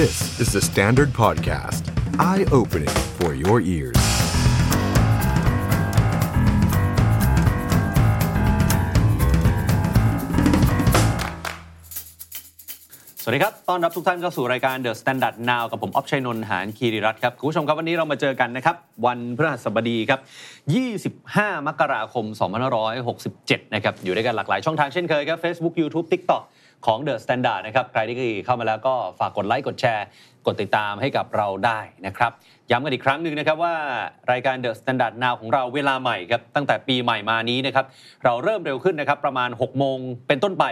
This is the Standard Podcast. Eye-opening for your ears. สวัสดีครับ ต้อนรับทุกท่านเข้าสู่รายการ The Standard Now กับผมออฟชัยนนท์ หานคีริรัตน์ครับ คุณผู้ชมครับวันนี้เรามาเจอกันนะครับ วันพฤหัสบดีครับ 25 มกราคม 2567 นะครับ อยู่ด้วยกันหลากหลายช่องทางเช่นเคยครับ Facebook YouTube TikTok ของ The Standard นะครับ ใครที่เข้ามาแล้วก็ฝากกดไลค์กดแชร์ กดติดตามให้กับเราได้นะครับ ย้ำกันอีกครั้งหนึ่งนะครับว่ารายการ The Standard Now ของเราเวลาใหม่ครับตั้งแต่ปีใหม่มานี้นะครับเราเริ่มเร็วขึ้นนะครับประมาณ 6 โมงเป็นต้นไป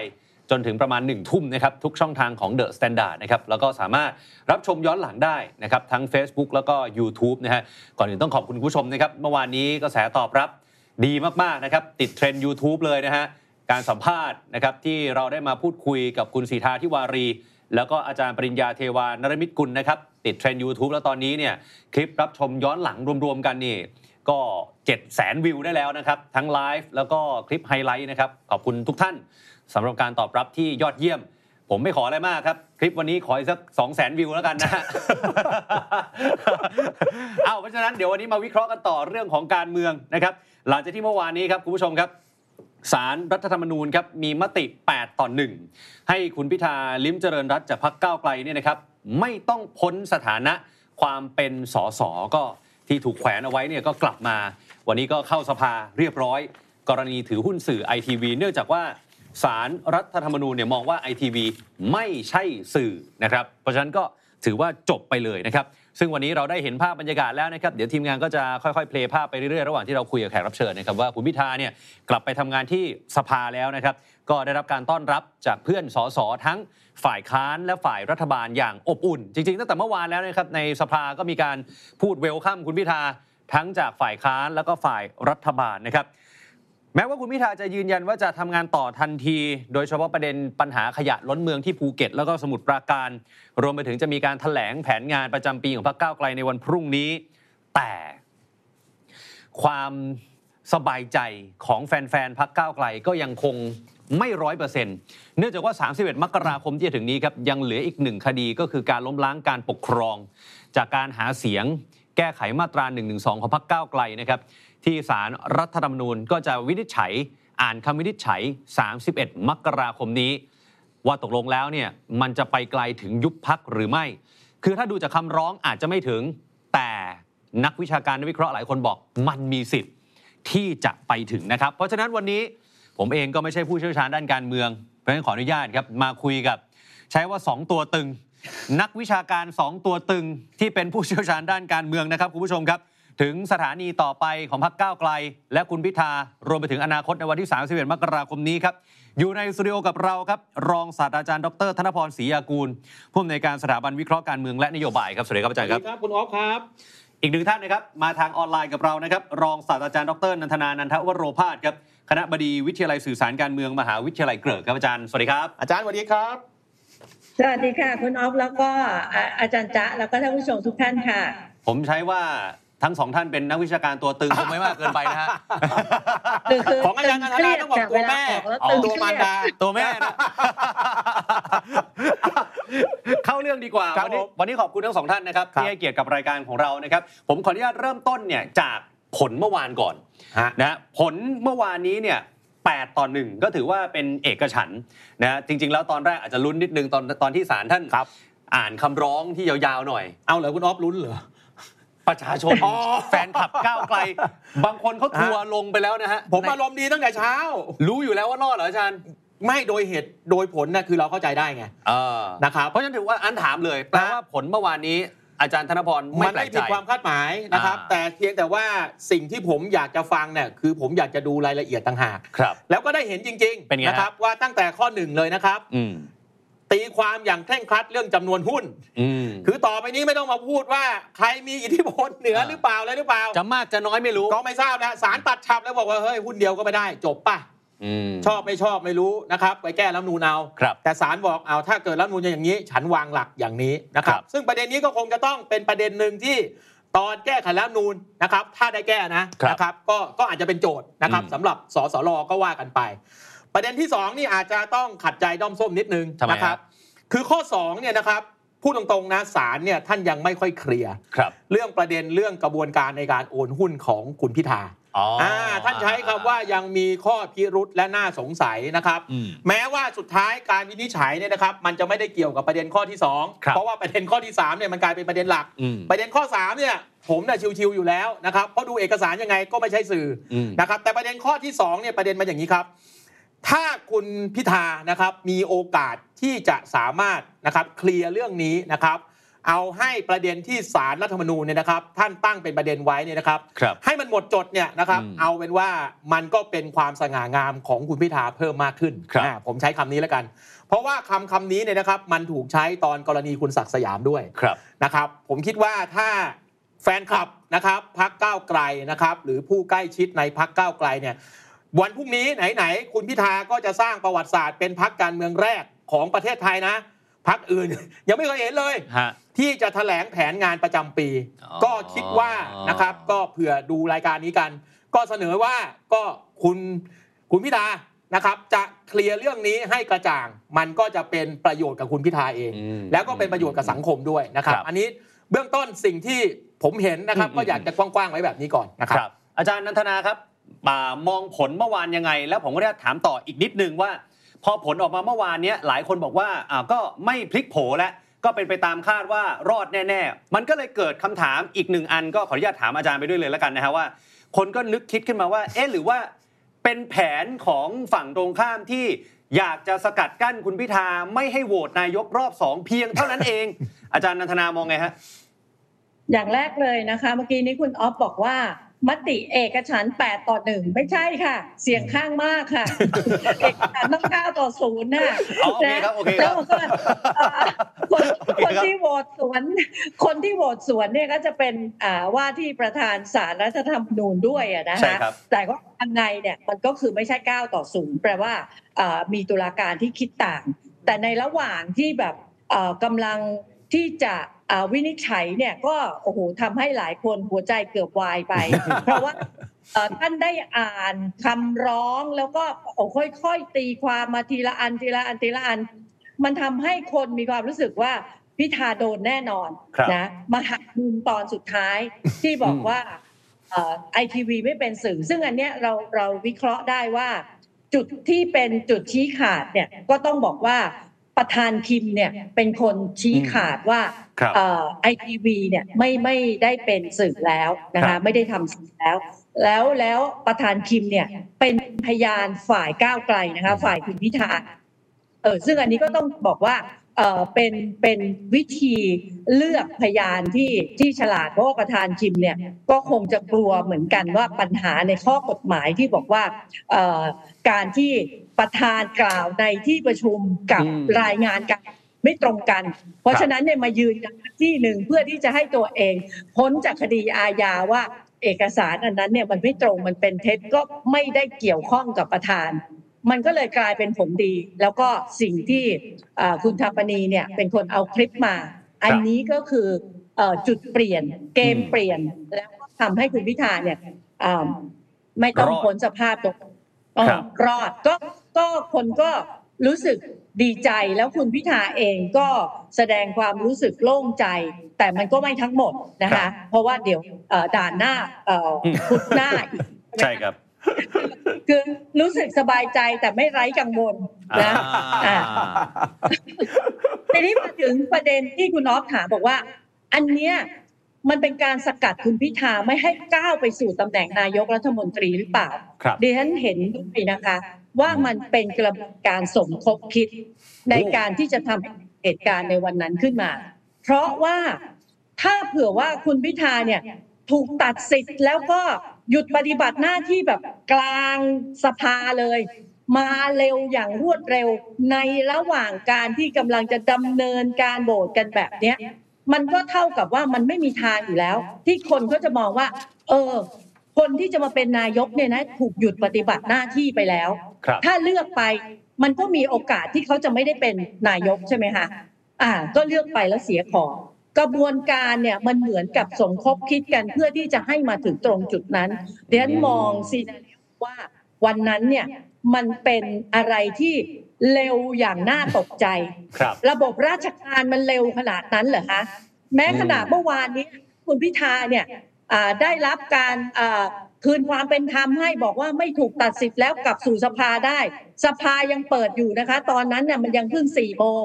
จนถึงประมาณ 1 ทุ่มนะครับทุกช่องทางของ The Standard นะครับแล้วก็สามารถรับชมย้อนหลังได้นะครับทั้ง Facebook แล้วก็ YouTube นะฮะก่อนอื่นต้องขอบคุณคุณผู้ชมนะครับเมื่อวานนี้กระแสตอบรับดีมากๆนะครับติดเทรนด์ YouTube เลยนะฮะ การสัมภาษณ์นะครับที่เราได้มาพูดคุยกับคุณศิธาทิวารี แล้วก็อาจารย์ปริญญาเทวานฤมิตรกุลนะครับติดเทรนด์ YouTube แล้วตอนนี้เนี่ยคลิปรับชมย้อนหลังรวมๆกันนี่ก็7 0 0 0 0 0วิวได้แล้วนะครับ ทั้งไลฟ์แล้วก็คลิปไฮไลท์นะครับ ขอบคุณทุกท่านสำหรับการตอบรับที่ยอดเยี่ยม ผมไม่ขออะไรมากครับ คลิปวันนี้ขออีกสัก2 0 0 0 0 0วิวแล้วกันนะฮะเอาเพราะฉะนั้นเดี๋ยววันนี้มาวิเคราะห์กันต่อเรื่องของการเมืองนะครับ หลังจากที่เมื่อวานนี้ครับคุณผู้ชมครับ สารรัฐธรรมนูญครับมีมติ 8 ต่อ 1 ให้คุณพิธาลิ้มเจริญรัตจากพรรคก้าวไกลเนี่ยนะครับไม่ต้องพ้นสถานะความเป็นสสก็ที่ถูกแขวนเอาไว้เนี่ยก็กลับมา วันนี้ก็เข้าสภาเรียบร้อย กรณีถือหุ้นสื่อไอทีวีเนื่องจากว่าสารรัฐธรรมนูญเนี่ยมองว่าไอทีวีไม่ใช่สื่อนะครับ เพราะฉะนั้นก็ ถือว่าจบไปเลยนะครับ ซึ่งวันนี้เราได้เห็นภาพบรรยากาศแล้วนะครับ เดี๋ยวทีมงานก็จะค่อยๆ เพลย์ภาพไปเรื่อยๆ ระหว่างที่เราคุยกับแขกรับเชิญนะครับว่าคุณพิธาเนี่ยกลับไปทำงานที่สภาแล้วนะครับ ก็ได้รับการต้อนรับจากเพื่อนสสทั้งฝ่ายค้านและฝ่ายรัฐบาลอย่างอบอุ่น จริงๆ ตั้งแต่เมื่อวานแล้วนะครับในสภาก็มีการพูดเวลคัมคุณพิธาทั้งจากฝ่ายค้านแล้วก็ฝ่ายรัฐบาลนะครับ แม้ว่าคุณพิธาจะยืนยันว่าจะทำงานต่อทันที โดยเฉพาะประเด็นปัญหาขยะล้นเมืองที่ภูเก็ต แล้วก็สมุทรปราการ รวมไปถึงจะมีการถแถลงแผนงานประจำปีของพรรคก้าวไกลในวันพรุ่งนี้ แต่ความสบายใจของแฟนๆพรรคก้าวไกลก็ยังคงไม่ร้อยเปอร์เซ็นต์เนื่องจากว่า 31 มกราคมที่จะถึงนี้ครับยังเหลืออีกหนึ่งคดีก็คือการล้มล้างการปกครอง จากการหาเสียง แก้ไขมาตรา112ของพรรคก้าวไกลนะครับ ที่ศาลรรัฐธรรมนูญก็จะวินิจฉัยอ่านคำวินิจฉัย 31 มกราคมนี้ ว่าตกลงแล้วเนี่ยมันจะไปไกลถึงยุบพักหรือไม่ คือถ้าดูจากคำร้องอาจจะไม่ถึง แต่นักวิชาการนักวิเคราะห์หลายคนบอกมันมีสิทธิ์ที่จะไปถึงนะครับ เพราะฉะนั้นวันนี้ผมเองก็ไม่ใช่ผู้เชี่ยวชาญด้านการเมือง เพราะฉะนั้นขออนุญาตครับมาคุยกับ ใช้ว่า 2 ตัวตึง นักวิชาการ 2 ตัวตึงที่เป็นผู้เชี่ยวชาญด้านการเมืองนะครับคุณผู้ชมครับ ถึงสถานีต่อไปของพรรคก้าวไกล และคุณพิธารวมไปถึงอนาคตในวันที่ 31 มกราคมนี้ครับ อยู่ในสตูดิโอกับเราครับ รองศาสตราจารย์ดร ธนพรศรียากูลผู้อำนวยการสถาบันวิเคราะห์การเมืองและนโยบายครับสวัสดีครับอาจารย์ครับครับคุณออฟครับ อีกหนึ่งท่านนะครับมาทางออนไลน์กับเรานะครับรองศาสตราจารย์ดรนันทนานันทวโรพาสครับคณะบดีวิทยาลัยสื่อสารการเมืองมหาวิทยาลัยเกริกครับอาจารย์สวัสดีครับอาจารย์สวัสดีครับสวัสดีค่ะ คุณออฟแล้วก็อ่าอาจารย์จ๊ะแล้วก็ท่านผู้ชมทุกท่านค่ะ ผมใช้ว่า ทั้งสองท่านเป็นนักวิชาการตัวตึงคงไม่มากเกินไปนะฮะคือคือของอาจารย์อันนาต้องบอกตัวแม่ตึงเครียดค่ะเวลาออกแล้วตึงตัวมารดาตัวแม่นะเข้าเรื่องดีกว่าครับวันนี้ผมวันนี้ขอบคุณทั้งสองท่านนะครับครับที่ให้เกียรติกับรายการของเรานะครับ ผมขออนุญาตเริ่มต้นเนี่ยจากผลเมื่อวานก่อนฮะนะผลเมื่อวานนี้เนี่ย8ต่อหนึ่งก็ถือว่าเป็นเอกฉันท์นะจริง ๆ แล้วตอนแรกอาจจะลุ้นนิดนึงตอนตอนที่ศาลท่านครับอ่านคำร้องที่ยาวๆหน่อย เอาเหรอคุณออฟลุ้นเหรอ ประชาชนอ๋อแฟนคลับก้าวไกล บางคนเขาทัวร์ลงไปแล้วนะฮะผมอารมณ์ดีตั้งแต่เช้า รู้อยู่แล้วว่ารอดเหรออาจารย์ไม่โดยเหตุโดยผลนะคือเราเข้าใจได้ไงเออนะครับเพราะฉะนั้นถือว่าอันถามเลยแปลว่าผลเมื่อวานนี้ อาจารย์ธนพรไม่มันแปลไม่กใจผิดความคาดหมายนะครับอ่าแต่เพียงแต่ว่าสิ่งที่ผมอยากจะฟังเนี่ยคือผมอยากจะดูรายละเอียดต่างหากครับ แล้วก็ได้เห็นจริงเป็นไงๆนะครับว่าตั้งแต่ข้อหนึ่งเลยนะครับอืม ตีความอย่างเคร่งครัดเรื่องจำนวนหุ้นอืมคือต่อไปนี้ไม่ต้องมาพูดว่าใครมีอิทธิพลเหนืออ่าหรือเปล่าอะไรหรือเปล่า จะมากจะน้อยไม่รู้ ก็ไม่ทราบนะสารตัดฉับแล้วบอกว่าเฮ้ยหุ้นเดียวก็ไม่ได้ จบป่ะอืมชอบไม่ชอบไม่รู้นะครับ ไปแก้รัฐธรรมนูนเอาครับแต่ศาลบอกเอาถ้าเกิดรัฐธรรมนูนอย่างนี้ ฉันวางหลักอย่างนี้นะครัครับบซึ่งประเด็นนี้ก็คงจะต้องเป็นประเด็นหนึ่งที่ตอนแก้ไขรัฐธรรมนูนนะครับ ถ้าได้แก้นะครับนะครับ ก็ก็อาจจะเป็นโจทย์นะครับอืมสำหรับสสรก็ว่ากันไป ประเด็นที่สองนี่อาจจะต้องขัดใจด้อมส้มนิดนึงทำไมนะครับฮะคือข้อสองเนี่ยนะครับพูดตรงๆนะศาลเนี่ยท่านยังไม่ค่อยเคลียร์ครับเรื่องประเด็นเรื่องกระบวนการในการโอนหุ้นของคุณพิธาอ๋ออ่าท่านใช้คำว่ายังมีข้อพิรุษและน่าสงสัยนะครับอืมแม้ว่าสุดท้ายการวินิจฉัยเนี่ยนะครับ มันจะไม่ได้เกี่ยวกับประเด็นข้อที่ครับ2เพราะว่าประเด็นข้อที่3เนี่ยมันกลายเป็นประเด็นหลักอืมประเด็นข้อ3เนี่ยผมน่ะชิวๆอยู่แล้วนะครับเพราะดูเอกสารยังไงก็ไม่ใช่สื่ออมนะครับแต่ประเด็นข้อที่2เนี่ยประเด็นมาอย่างนี้ครับ ถ้าคุณพิธานะครับมีโอกาสที่จะสามารถนะครับเคลียร์เรื่องนี้นะครับ เอาให้ประเด็นที่สารรัฐธรรมนูญเนี่ยนะครับ ท่านตั้งเป็นประเด็นไว้เนี่ยนะครับครับให้มันหมดจดเนี่ยนะครับอืมเอาเป็นว่ามันก็เป็นความสง่างามของคุณพิธาเพิ่มมากขึ้นครับอ่าผมใช้คำนี้แล้วกัน เพราะว่าคำคำนี้เนี่ยนะครับมันถูกใช้ตอนกรณีคุณศักดิ์สยามด้วยครับนะครับ ผมคิดว่าถ้าแฟนคลับนะครับพักก้าวไกลนะครับ หรือผู้ใกล้ชิดในพักก้าวไกลเนี่ย วันพรุ่งนี้ไหนๆคุณพิธาก็จะสร้างประวัติศาสตร์เป็นพักการเมืองแรกของประเทศไทยนะพักอื่น ยังไม่เคยเห็นเลยฮะที่จะแถลงแผนงานประจำปีอ๋อก็คิดว่านะครับ ก็เผื่อดูรายการนี้กัน ก็เสนอว่าก็คุณคุณพิธานะครับ จะเคลียร์เรื่องนี้ให้กระจ่าง มันก็จะเป็นประโยชน์กับคุณพิธาเองอืมแล้วก็เป็นประโยชน์กับสังคมด้วยนะครับครับ อันนี้เบื้องต้นสิ่งที่ผมเห็นนะครับอืมก็อยากจะกว้างๆไว้แบบนี้ก่อนนะคครับรับ อาจารย์นันทนาครับ มามองผลเมื่อวานยังไง แล้วผมก็ได้ถามต่ออีกนิดนึงว่า พอผลออกมาเมื่อวานเนี้ยหลายคนบอกว่าอ่าก็ไม่พลิกโผแล้วก็เป็นไปตามคาดว่ารอดแน่ๆ มันก็เลยเกิดคำถามอีกหนึ่งอัน ก็ขออนุญาตถามอาจารย์ไปด้วยเลยแล้วกันนะฮะว่า คนก็นึกคิดขึ้นมาว่า เอ๊ะหรือว่าเป็นแผนของฝั่งตรงข้ามที่อยากจะสกัดกั้นคุณพิธาไม่ให้โหวตนายกรอบสองเพียงเท่านั้นเอง อาจารย์นันทนามองไงฮะอย่างแรกเลยนะคะ เมื่อกี้นี้คุณออฟบอกว่า มติเอกฉันท์8ต่อหนึ่งไม่ใช่ค่ะ เสียงข้างมากค่ะ เอกฉันท์ต้อง9ต่อศูนย์น่ะอ๋อโอเคครับโอเคครับแล้วมันก็เอ่อคนโอเคคนครับที่โหวตสวน คนที่โหวตสวนเนี่ยก็จะเป็นอ่าว่าที่ประธานศาลรัฐธรรมนูญด้วยอะนะใช่คะครับแต่ว่าอันในเนี่ยมันก็คือไม่ใช่9ต่อศูนย์แปลว่าอ่ามีตุลาการที่คิดต่าง แต่ในระหว่างที่แบบเอ่อกำลังที่จะอ่า วินิจฉัยเนี่ยก็โอ้โหทำให้หลายคนหัวใจเกือบวายไป เพราะว่าเอ่อท่านได้อ่านคำร้องแล้วก็โอ้ค่อยๆตีความมาทีละอันทีละอันทีละอัน มันทำให้คนมีความรู้สึกว่าพิธาโดนแน่นอนครับนะมาหักมุมตอนสุดท้ายที่บอกอืมว่าไอทีวีไม่เป็นสื่อ ซึ่งอันเนี้ยเราเราวิเคราะห์ได้ว่า จุดที่เป็นจุดชี้ขาดเนี่ยก็ต้องบอกว่า ประธานคิมเนี่ยเป็นคนชี้ขาดว่าครับไอทีวีเนี่ยไม่ไม่ได้เป็นสื่อแล้วนะครัคะบไม่ได้ทำสื่อแล้ว แล้วแล้วประธานคิมเนี่ยเป็นพยานฝ่ายก้าวไกลนะคะฝ่ายคุณพิธาเออซึ่งอันนี้ก็ต้องบอกว่าเออเป็นเป็นวิธีเลือกพยานที่ที่ฉลาดเพราะว่าประธานคิมเนี่ยก็คงจะกลัวเหมือนกันว่าปัญหาในข้อกฎหมายที่บอกว่าเอ่อการที่ ประธานกล่าวในที่ประชุมกับอืมรายงานกันไม่ตรงกัน เพราะฉะนั้นเนี่ยมายืนกันที่หนึ่งเพื่อที่จะให้ตัวเอง พ้นจากคดีอาญาว่าเอกสารอันนั้นเนี่ยมันไม่ตรงมันเป็นเท็จก็ไม่ได้เกี่ยวข้องกับประธาน มันก็เลยกลายเป็นผลดี แล้วก็สิ่งที่อ่าคุณธาปนีเนี่ยเป็นคนเอาคลิปมา อันนี้ก็คือเอ่อจุดเปลี่ยนเกมเปลี่ยน แล้วก็ทำให้คุณพิธาเนี่ยอ่าไม่ต้องรอดพ้นสภาพตรงเออครับรอดก็ ก็คนก็รู้สึกดีใจแล้วคุณพิธาเองก็แสดงความรู้สึกโล่งใจ แต่มันก็ไม่ทั้งหมดนะครัคะบเพราะว่าเดี๋ยวเอ่อด่านหน้าเอ่ออมพุธหน้าอีกใช่ครับ คือรู้สึกสบายใจแต่ไม่ไร้กังวลนะอ่าทีนี้มาถึงประเด็นที่คุณน้อฟถามบอกว่า อันเนี้ย มันเป็นการสกัดคุณพิธาไม่ให้ก้าวไปสู่ตำแหน่งนายกรัฐมนตรีหรือเปล่าครับดิฉันเห็นด้วยนะคะ ว่ามันเป็นกระบวนการสมคบคิดในการที่จะทำให้เหตุการณ์ในวันนั้นขึ้นมา เพราะว่าถ้าเผื่อว่าคุณพิธาเนี่ยถูกตัดสิทธิ์แล้วก็หยุดปฏิบัติหน้าที่แบบกลางสภาเลย มาเร็วอย่างรวดเร็วในระหว่างการที่กำลังจะดำเนินการโหวตกันแบบเนี้ย มันก็เท่ากับว่ามันไม่มีทางอยู่แล้ว ที่คนก็จะมองว่า เออ คนที่จะมาเป็นนายกเนี่ยนะถูกหยุดปฏิบัติหน้าที่ไปแล้วครับถ้าเลือกไปมันก็มีโอกาสที่เขาจะไม่ได้เป็นนายกใช่ไหมคะอ่า ก็เลือกไปแล้วเสียของกระบวนการเนี่ยมันเหมือนกับสมคบคิดกันเพื่อที่จะให้มาถึงตรงจุดนั้นเดี๋ยวฉันมองซีนารีโอว่าวันนั้นเนี่ยมันเป็นอะไรที่ เร็วอย่างน่าตกใจครับ ระบบราชการมันเร็วขนาดนั้นเหรอคะแม้ขนาดเมื่อวานนี้ คุณพิธาเนี่ยอ่าได้รับการอ่าคืนความเป็นธรรมให้บอกว่าไม่ถูกตัดสิทธิ์แล้วกลับสู่สภาได้ สภายังเปิดอยู่นะคะ ตอนนั้นเนี่ยมันยังเพิ่งสี่โมง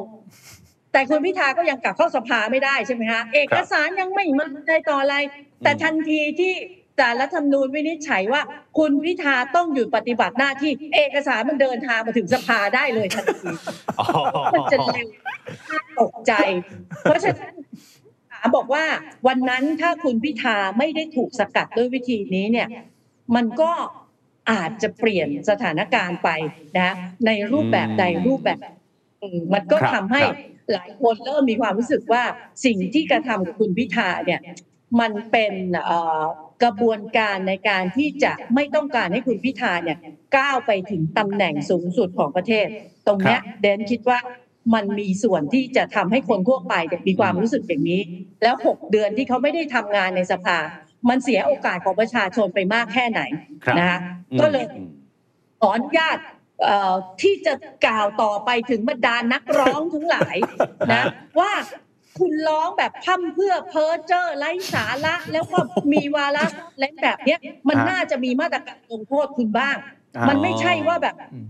แต่คุณพิธาก็ยังกลับเข้าสภาไม่ได้ใช่ไหมคะเอกสารยังไม่มาได้ต่ออะไร แต่ทันทีที่ ศาลรัฐธรรมนูญวินิจฉัยว่า คุณพิธาต้องหยุดปฏิบัติหน้าที่เอกสารมันเดินทางมาถึงสภาได้เลยทันทีอ๋อมันจะเร็วน่าตกใจ เพราะฉะนั้นถามบอกว่าวันนั้นถ้าคุณพิธาไม่ได้ถูกสกัดด้วยวิธีนี้เนี่ย มันก็อาจจะเปลี่ยนสถานการณ์ไปนะในรูปแบบใดรูปแบบหนึ่งมันก็ครับทำให้ครับหลายคนเริ่มมีความรู้สึกว่าสิ่งที่กระทำกับคุณพิธาเนี่ย มันเป็นเอ่อกระบวนการในการที่จะไม่ต้องการให้คุณพิธาเนี่ยก้าวไปถึงตำแหน่งสูงสุดของประเทศ ตรงเนี้ยเดนคิดว่ามันมีส่วนที่จะทำให้คนทั่วไปเนี่ยมีความรู้สึกอย่างนี้ แล้วหกเดือนที่เขาไม่ได้ทำงานในสภา มันเสียโอกาสของประชาชนไปมากแค่ไหนครับนะคะก็เลยอืมขออนุญาตเอ่อที่จะกล่าวต่อไปถึงบรรดานักร้องทั้งหลายนะว่า คุณร้องแบบพั่มเพรื่อเพ้อเจ้อไร้สาระ แล้วก็มีวาระเล่นแบบเนี้ย มันฮะน่าจะมีมาตรการลงโทษคุณบ้างอ่ามัมันไม่ใช่ว่าแบบอืม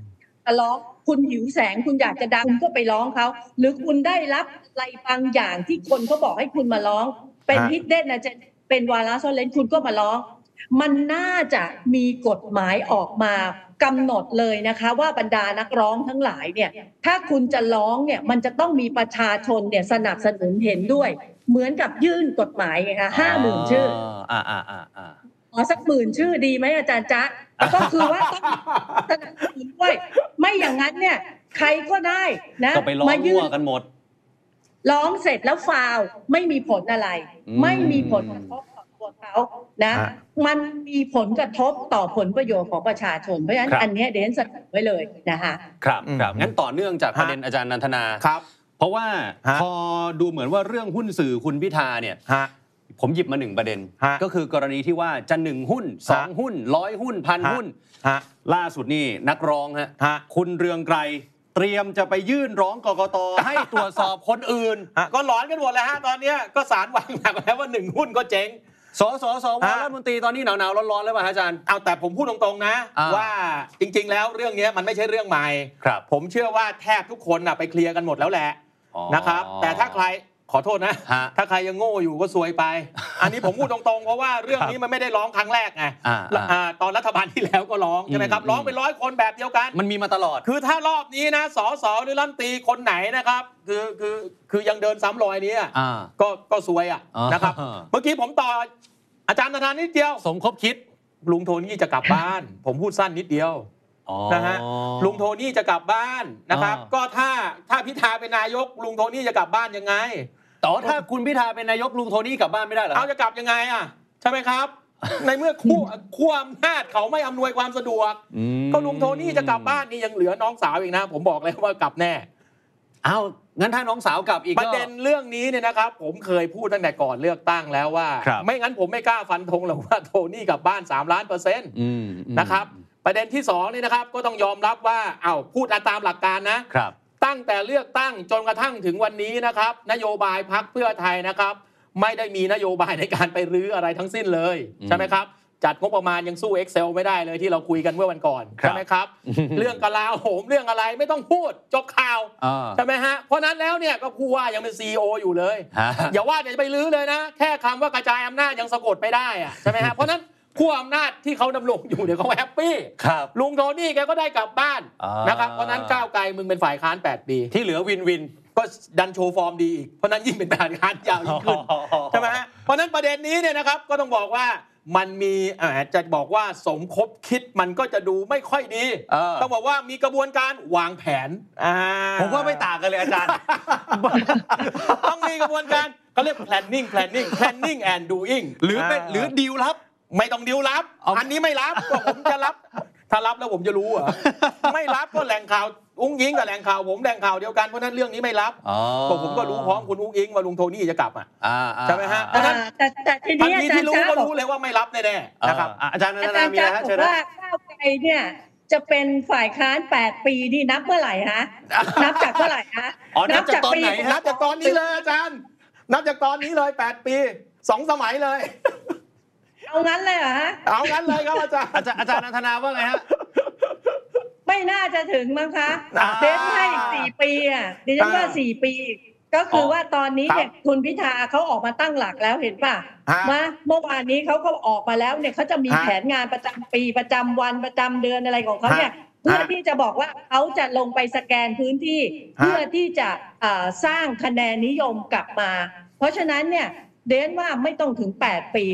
จะร้องคุณหิวแสงคุณอยากจะดังคุณก็ไปร้องเขาหรือคุณได้รับอะไรบางอย่างที่คนเขาบอกให้คุณมาร้อง เป็นฮะฮิตเด่นนะจะเป็นวาระซ่อนเล้นคุณก็มาร้อง มันน่าจะมีกฎหมายออกมากำหนดเลยนะคะว่าบรรดานักร้องทั้งหลายเนี่ยถ้าคุณจะร้องเนี่ยมันจะต้องมีประชาชนเนี่ยสนับสนุนเห็นด้วย เหมือนกับยื่นกฎหมายไงคะห้าหมื่นชื่ออ่าอ่าอ่าอ่าขอสักหมื่นชื่อดีไหมอาจารย์จ๊ะก็คือว่าต้องสนับสนุนด้วย ไม่อย่างนั้นเนี่ย ใครก็ได้นะก็ไปร้องมายื่มั่วนกันหมด ร้องเสร็จแล้วฟาวล์ไม่มีผลอะไรอืมไม่มีผลกระทบ ต่อตัวเขานะฮะมันมีผลกระทบต่อผลประโยชน์ของประชาชน เพราะฉะนั้นครับอันเนี้ยเดนเสนอไว้เลยนะคะครับอืมครับงั้นต่อเนื่องจากประเด็นอาจารย์นันทนาครับ เพราะว่าฮะพอดูเหมือนว่าเรื่องหุ้นสื่อคุณพิธาเนี่ยฮะผมหยิบมาหนึ่งประเด็นฮะก็คือกรณีที่ว่าจะหนึ่งหุ้นสองหุ้นร้อยหุ้นพันฮะหุ้นฮะล่าสุดนี่นักร้องฮะฮะคุณเรืองไกรเตรียมจะไปยื่นร้องกกตให้ตรวจสอบคนอื่นฮะก็หลอนกันหมดเลยฮะตอนเนี้ยก็สารวางหนักแล้วว่าหนึ่งหุ้นก็เจ๊ง สสสวฮะรัฐมนตรีตอนนี้หนาวๆร้อนๆแล้วป่ะฮะอาจารย์เอาแต่ผมพูดตรงๆนะอ่าว่าจริงๆ แล้วเรื่องเนี้ยมันไม่ใช่เรื่องใหม่ครับผมเชื่อว่าแทบทุกคนน่ะไปเคลียร์กันหมดแล้วแหละอ๋อนะครับ แต่ถ้าใคร ขอโทษนะฮะถ้าใครยังโง่อยู่ก็ซวยไป อันนี้ผมพูดตรงๆ เพราะว่าเรื่องนี้มันไม่ได้ร้องครั้งแรกไงอ่าอ่าอ่าตอนรัฐบาลที่แล้วก็ร้องใช่ไหมครับอืมร้องเป็นร้อยคนแบบเดียวกัน มันมีมาตลอด คือถ้ารอบนี้นะสสหรือรัฐมนตรีคนไหนนะครับ คือคือคือยังเดินซ้ำรอยนี้อะอ่าก็ก็ซวยอะอ่านนะครับ เมื่อกี้ผมต่ออาจารย์ธนานิดเดียว สมคบคิด ลุงโทนี่จะกลับบ้าน ผมพูดสั้นนิดเดียวอ๋อนะฮะลุงโทนี่จะกลับบ้านนะครับอ่าก็ถ้าถ้าพิธาเป็นนายก ลุงโทนี่จะกลับบ้านยังไง แต่ว่าถ้าคุณพิธาเป็นนายกลุงโทนี่กลับบ้านไม่ได้เหรอคเอารับจะกลับยังไงอะใช่ไหมครับ ในเมื่อคู่ขั้วอำนาจเขาไม่อำนวยความสะดวกอืมก็ลุงโทนี่จะกลับบ้านนี่ยังเหลือน้องสาวอีกนะ ผมบอกเลยว่ากลับแน่อ้าวงั้นถ้าน้องสาวกลับอีกปก็ระเด็นเรื่องนี้เนี่ยนะครับ ผมเคยพูดตั้งแต่ก่อนเลือกตั้งแล้วว่าครับไม่งั้นผมไม่กล้าฟันธงหรอกว่าโทนี่กลับบ้าน 3 ล้านเปอร์เซ็นต์อืมนะครับประเด็นที่2นี่นะครับก็ต้องยอมรับว่าเอ้าพูดตามหลักการนะครับ ตั้งแต่เลือกตั้งจนกระทั่งถึงวันนี้นะครับ นโยบายพักเพื่อไทยนะครับ ไม่ได้มีนโยบายในการไปรื้ออะไรทั้งสิ้นเลยอืมใช่ไหมครับจัดงบประมาณยังสู้ Excel ไม่ได้เลยที่เราคุยกันเมื่อวันก่อนครับใช่ไหมครับ เรื่องกลาโหมเรื่องอะไรไม่ต้องพูดจบข่าวอ่าใช่ไหมฮะเพราะนั้นแล้วเนี่ยก็ผู้ว่ายังเป็นซีออยู่เลยฮะอย่าว่าแต่จะไปรื้อเลยนะ แค่คำว่ากระจายอำนาจยังสะกดไม่ได้อะใช่ไหมฮะเพราะฉะนั้น ขั้วอำนาจที่เขาดำรงอยู่เนี่ยเขา happy ครับ ลุงโทนี่แกก็ได้กลับบ้านอ่าน นะครับเพราะฉะนั้นก้าวไกลมึงเป็นฝ่ายค้าน 8 ปี ที่เหลือ win-winก็ดันโชว์ฟอร์มดีอีก เพราะฉะนั้นยิ่งเป็นฝ่ายค้านยาวยิ่งขึ้น ใช่ไหมฮะเพราะฉะนั้นประเด็นนี้เนี่ยนะครับก็ต้องบอกว่ามันมีอ่าจะบอกว่าสมคบคิดมันก็จะดูไม่ค่อยดี เออ ต้องบอกว่ามีกระบวนการวางแผนอ่าผมว่าไม่ต่างกันเลยอาจารย์ ต้องมีกระบวนการเขาเรียก planning planning planning and doing หรือเป็นหรือดีลลับ ไม่ต้องดิวรับเอาอันนี้ไม่รับก็ผมจะรับ ถ้ารับแล้วผมจะรู้เหรอไม่รับก็แหล่งข่าวอุ้งยิงกับแหล่งข่าวผมแหล่งข่าวเดียวกันเพราะฉะนั้นเรื่องนี้ไม่รับอ๋อก็ผมก็รู้พร้อมคุณอุ้งอิงว่าลุงโทนี่จะกลับอะอ่าอ่าใช่ไหมฮะอ่าเพราะฉะนั้นแต่แต่ทีทันนี้ทีอาจารที่ย์รู้จ้าก็บอกรู้เลยว่าไม่รับแน่ๆนะนะคครัรับบอาจารย์นันอาทจานาย์มีจ้าอะไรฮะบอเชิญกนะว่าก้าวไกลเนี่ยจะเป็นฝ่ายค้าน 8 ปีนี่นับเมื่อไหร่ฮะ นับจากเมื่อไหร่ฮะอ๋อนับจากตอนไหนฮะนับจากตอนนี้เลยอาจารย์ นับจากตอนนี้เลย 8 ปีสองสมัยเลย เอางั้นเลยเหรอฮะเอางั้นเลยครับอาจารย์อาจารย์อาจารย์นันทนาว่าไงฮะ ไม่น่าจะถึงมั้งคะอ่าเดนให้สี่ปีอะดิฉันว่าอ่าสี่ปี ก็คือออว่าตอนนี้เนี่ยคุณพิธาเขาออกมาตั้งหลักแล้วเห็นป่ะฮะมาเมื่อวานนี้เขาก็ออกมาแล้วเนี่ยเขาจะมีฮะแผนงานประจำปีประจำวันประจำเดือนอะไรของเขาเนี่ยฮะเพื่อที่จะบอกว่าเขาจะลงไปสแกนพื้นที่ ฮะ เพื่อที่จะเอ่อสร้างคะแนนนิยมกลับมา เพราะฉะนั้นเนี่ย เดนว่าไม่ต้องถึง8ปี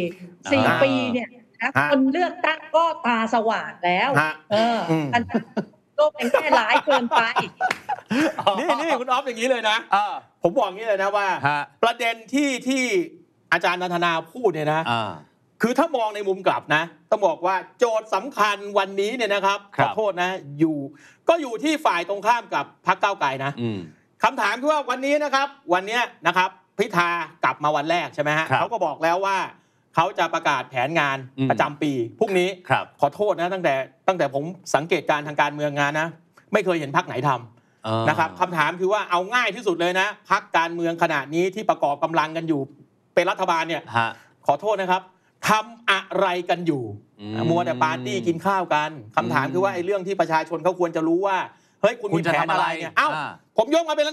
สี่อ่าปีเนี่ยนะฮะคนเลือกตั้งก็ตาสว่างแล้วฮะเอออมอันก็เป็นแค่ร้ายเกินไปนี่นี่คุณออฟอย่างนี้เลยนะอ่าผมบอกอย่างนี้เลยนะว่าฮะประเด็นที่ที่อาจารย์นันทนาพูดเนี่ยนะอ่าคือถ้ามองในมุมกลับนะต้องบอกว่าโจทย์สำคัญวันนี้เนี่ยนะครับคขรับอโทษนะ อยู่ ก็อยู่ที่ฝ่ายตรงข้ามกับพรรคก้าวไกลนะอืมคำถามคือว่าวันนี้นะครับ วันเนี้ยนะครับ พิธากลับมาวันแรกใช่ไหมฮะครับ เขาก็บอกแล้วว่า เขาจะประกาศแผนงานอืม ประจำปีพรุ่งนี้ ครับขอโทษนะตั้งแต่ตั้งแต่ผมสังเกตการณ์ทางการเมืองงานนะ ไม่เคยเห็นพรรคไหนทำอ่านะครับคำถามคือว่าเอาง่ายที่สุดเลยนะพรรคการเมืองขนาดนี้ที่ประกอบกำลังกันอยู่ เป็นรัฐบาลเนี่ย ฮะ ขอโทษนะครับทำอะไรกันอยู่อืมมัวแต่ปาร์ตี้กินข้าวกันคำถามคือว่าไอ้เรื่องที่ประชาชนเขาควรจะรู้ว่า เฮ้ยคุณคุณมีจะแผนทำอะอะไรไรเนี่ยเอ้าอ่าผมยกมาเป็น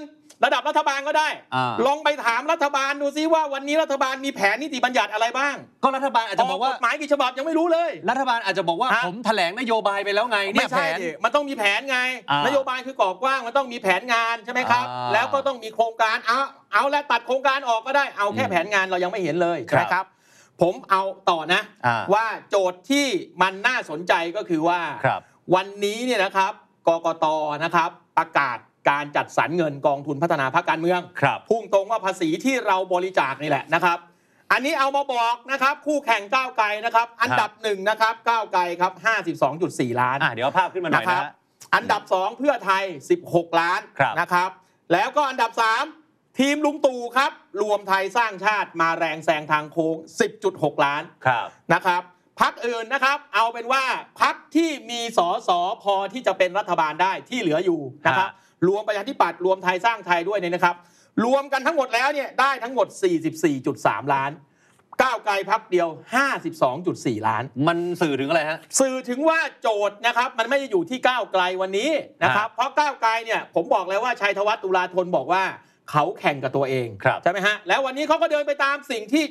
ระดับรัฐบาลก็ได้อ่าลองไปถามรัฐบาลดูซิว่าวันนี้รัฐบาลมีแผนนิติบัญญัติอะไรบ้าง ก็รัฐบาลอาจจะบอกว่ากฎหมายกี่ฉบับยังไม่รู้เลย รัฐบาลอาจจะบอกว่าฮะผมแถลงนโยบายไปแล้วไงเนี่ไม่ยแผใช่นดิมันต้องมีแผนไงอ่านนโยบายคือกรอบกว้างมันต้องมีแผนงานใช่ไหมครับอ่าแล้วก็ต้องมีโครงการเอาเอาแล้วตัดโครงการออกก็ได้เอาแค่อืมแผนงานเรายังไม่เห็นเลยครับนะครับ ผมเอาต่อนะอ่าว่าโจทย์ที่มันน่าสนใจก็คือว่าครับวันนี้เนี่ยนะครับ กกตนะครับ ประกาศการจัดสรรเงินกองทุนพัฒนาพรรคการเมืองครับพุ่งตรงว่าภาษีที่เราบริจาคนี่แหละนะครับ อันนี้เอามาบอกนะครับ คู่แข่งก้าวไกลนะครับ อันดับหนึ่งนะครับก้าวไกลครับ52.4 ล้านอ่าเดี๋ยวเอาภาพขึ้นมาหน่อยคนะรับฮะอันดับ 2 เพื่อไทย 16 ล้านครับนะครับ แล้วก็อันดับ 3 ทีมลุงตู่ครับ รวมไทยสร้างชาติมาแรงแซงทางโค้ง 10.6 ล้านครับนะครับ พักอื่นนะครับ เอาเป็นว่าพักที่มีสอสอพอที่จะเป็นรัฐบาลได้ที่เหลืออยู่นะครับรวมประชาธิปัตย์รวมไทยสร้างไทยด้วยเนี่ยนะครับ รวมกันทั้งหมดแล้วเนี่ยได้ทั้งหมด 44.3 ล้านก้าวไกลพักเดียว 52.4 ล้าน มันสื่อถึงอะไรฮะ สื่อถึงว่าโจทย์นะครับ มันไม่ได้อยู่ที่ก้าวไกลวันนี้นะครับ เพราะก้าวไกลเนี่ยผมบอกแล้วว่าชัยธวัฒน์ตุลาธนบอกว่าเขาแข่งกับตัวเองครับใช่ไหมฮะแล้ววันนี้เขาก็เดินไปตามสิ่งที่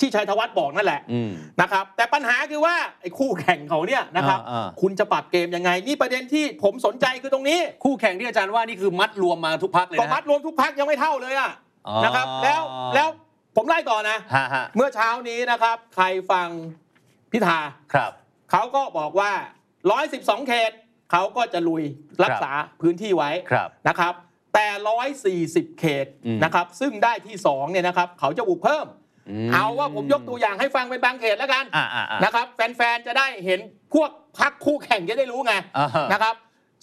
ที่ชัยธวัฒน์บอกนั่นแหละอืมนะครับแต่ปัญหาคือว่าไอ้คู่แข่งเขาเนี่ยนะครับอ่าอ่าคุณจะปรับเกมยังไง นี่ประเด็นที่ผมสนใจคือตรงนี้ คู่แข่งที่อาจารย์ว่านี่คือมัดรวมมาทุกพักเลยก็นะมัดรวมทุกพักยังไม่เท่าเลยอะอ๋อนะครับแล้วแล้วผมไล่ต่อนะฮะฮะเมื่อเช้านี้นะครับ ใครฟังพิธาครับเขาก็บอกว่า 112 เขตเขาก็จะลุยรักษาพื้นที่ไว้ครับนะครับ แต่ 140 เขตอืมนะครับ ซึ่งได้ที่2เนี่ยนะครับ เขาจะบุกเพิ่มม เอาว่าผมยกตัวอย่างให้ฟังเป็นบางเขตแล้วกันอ่าอ่าอ่านะครับ แฟนๆจะได้เห็นพวกพักคู่แข่งจะได้รู้ไงอ่าฮะนะครับ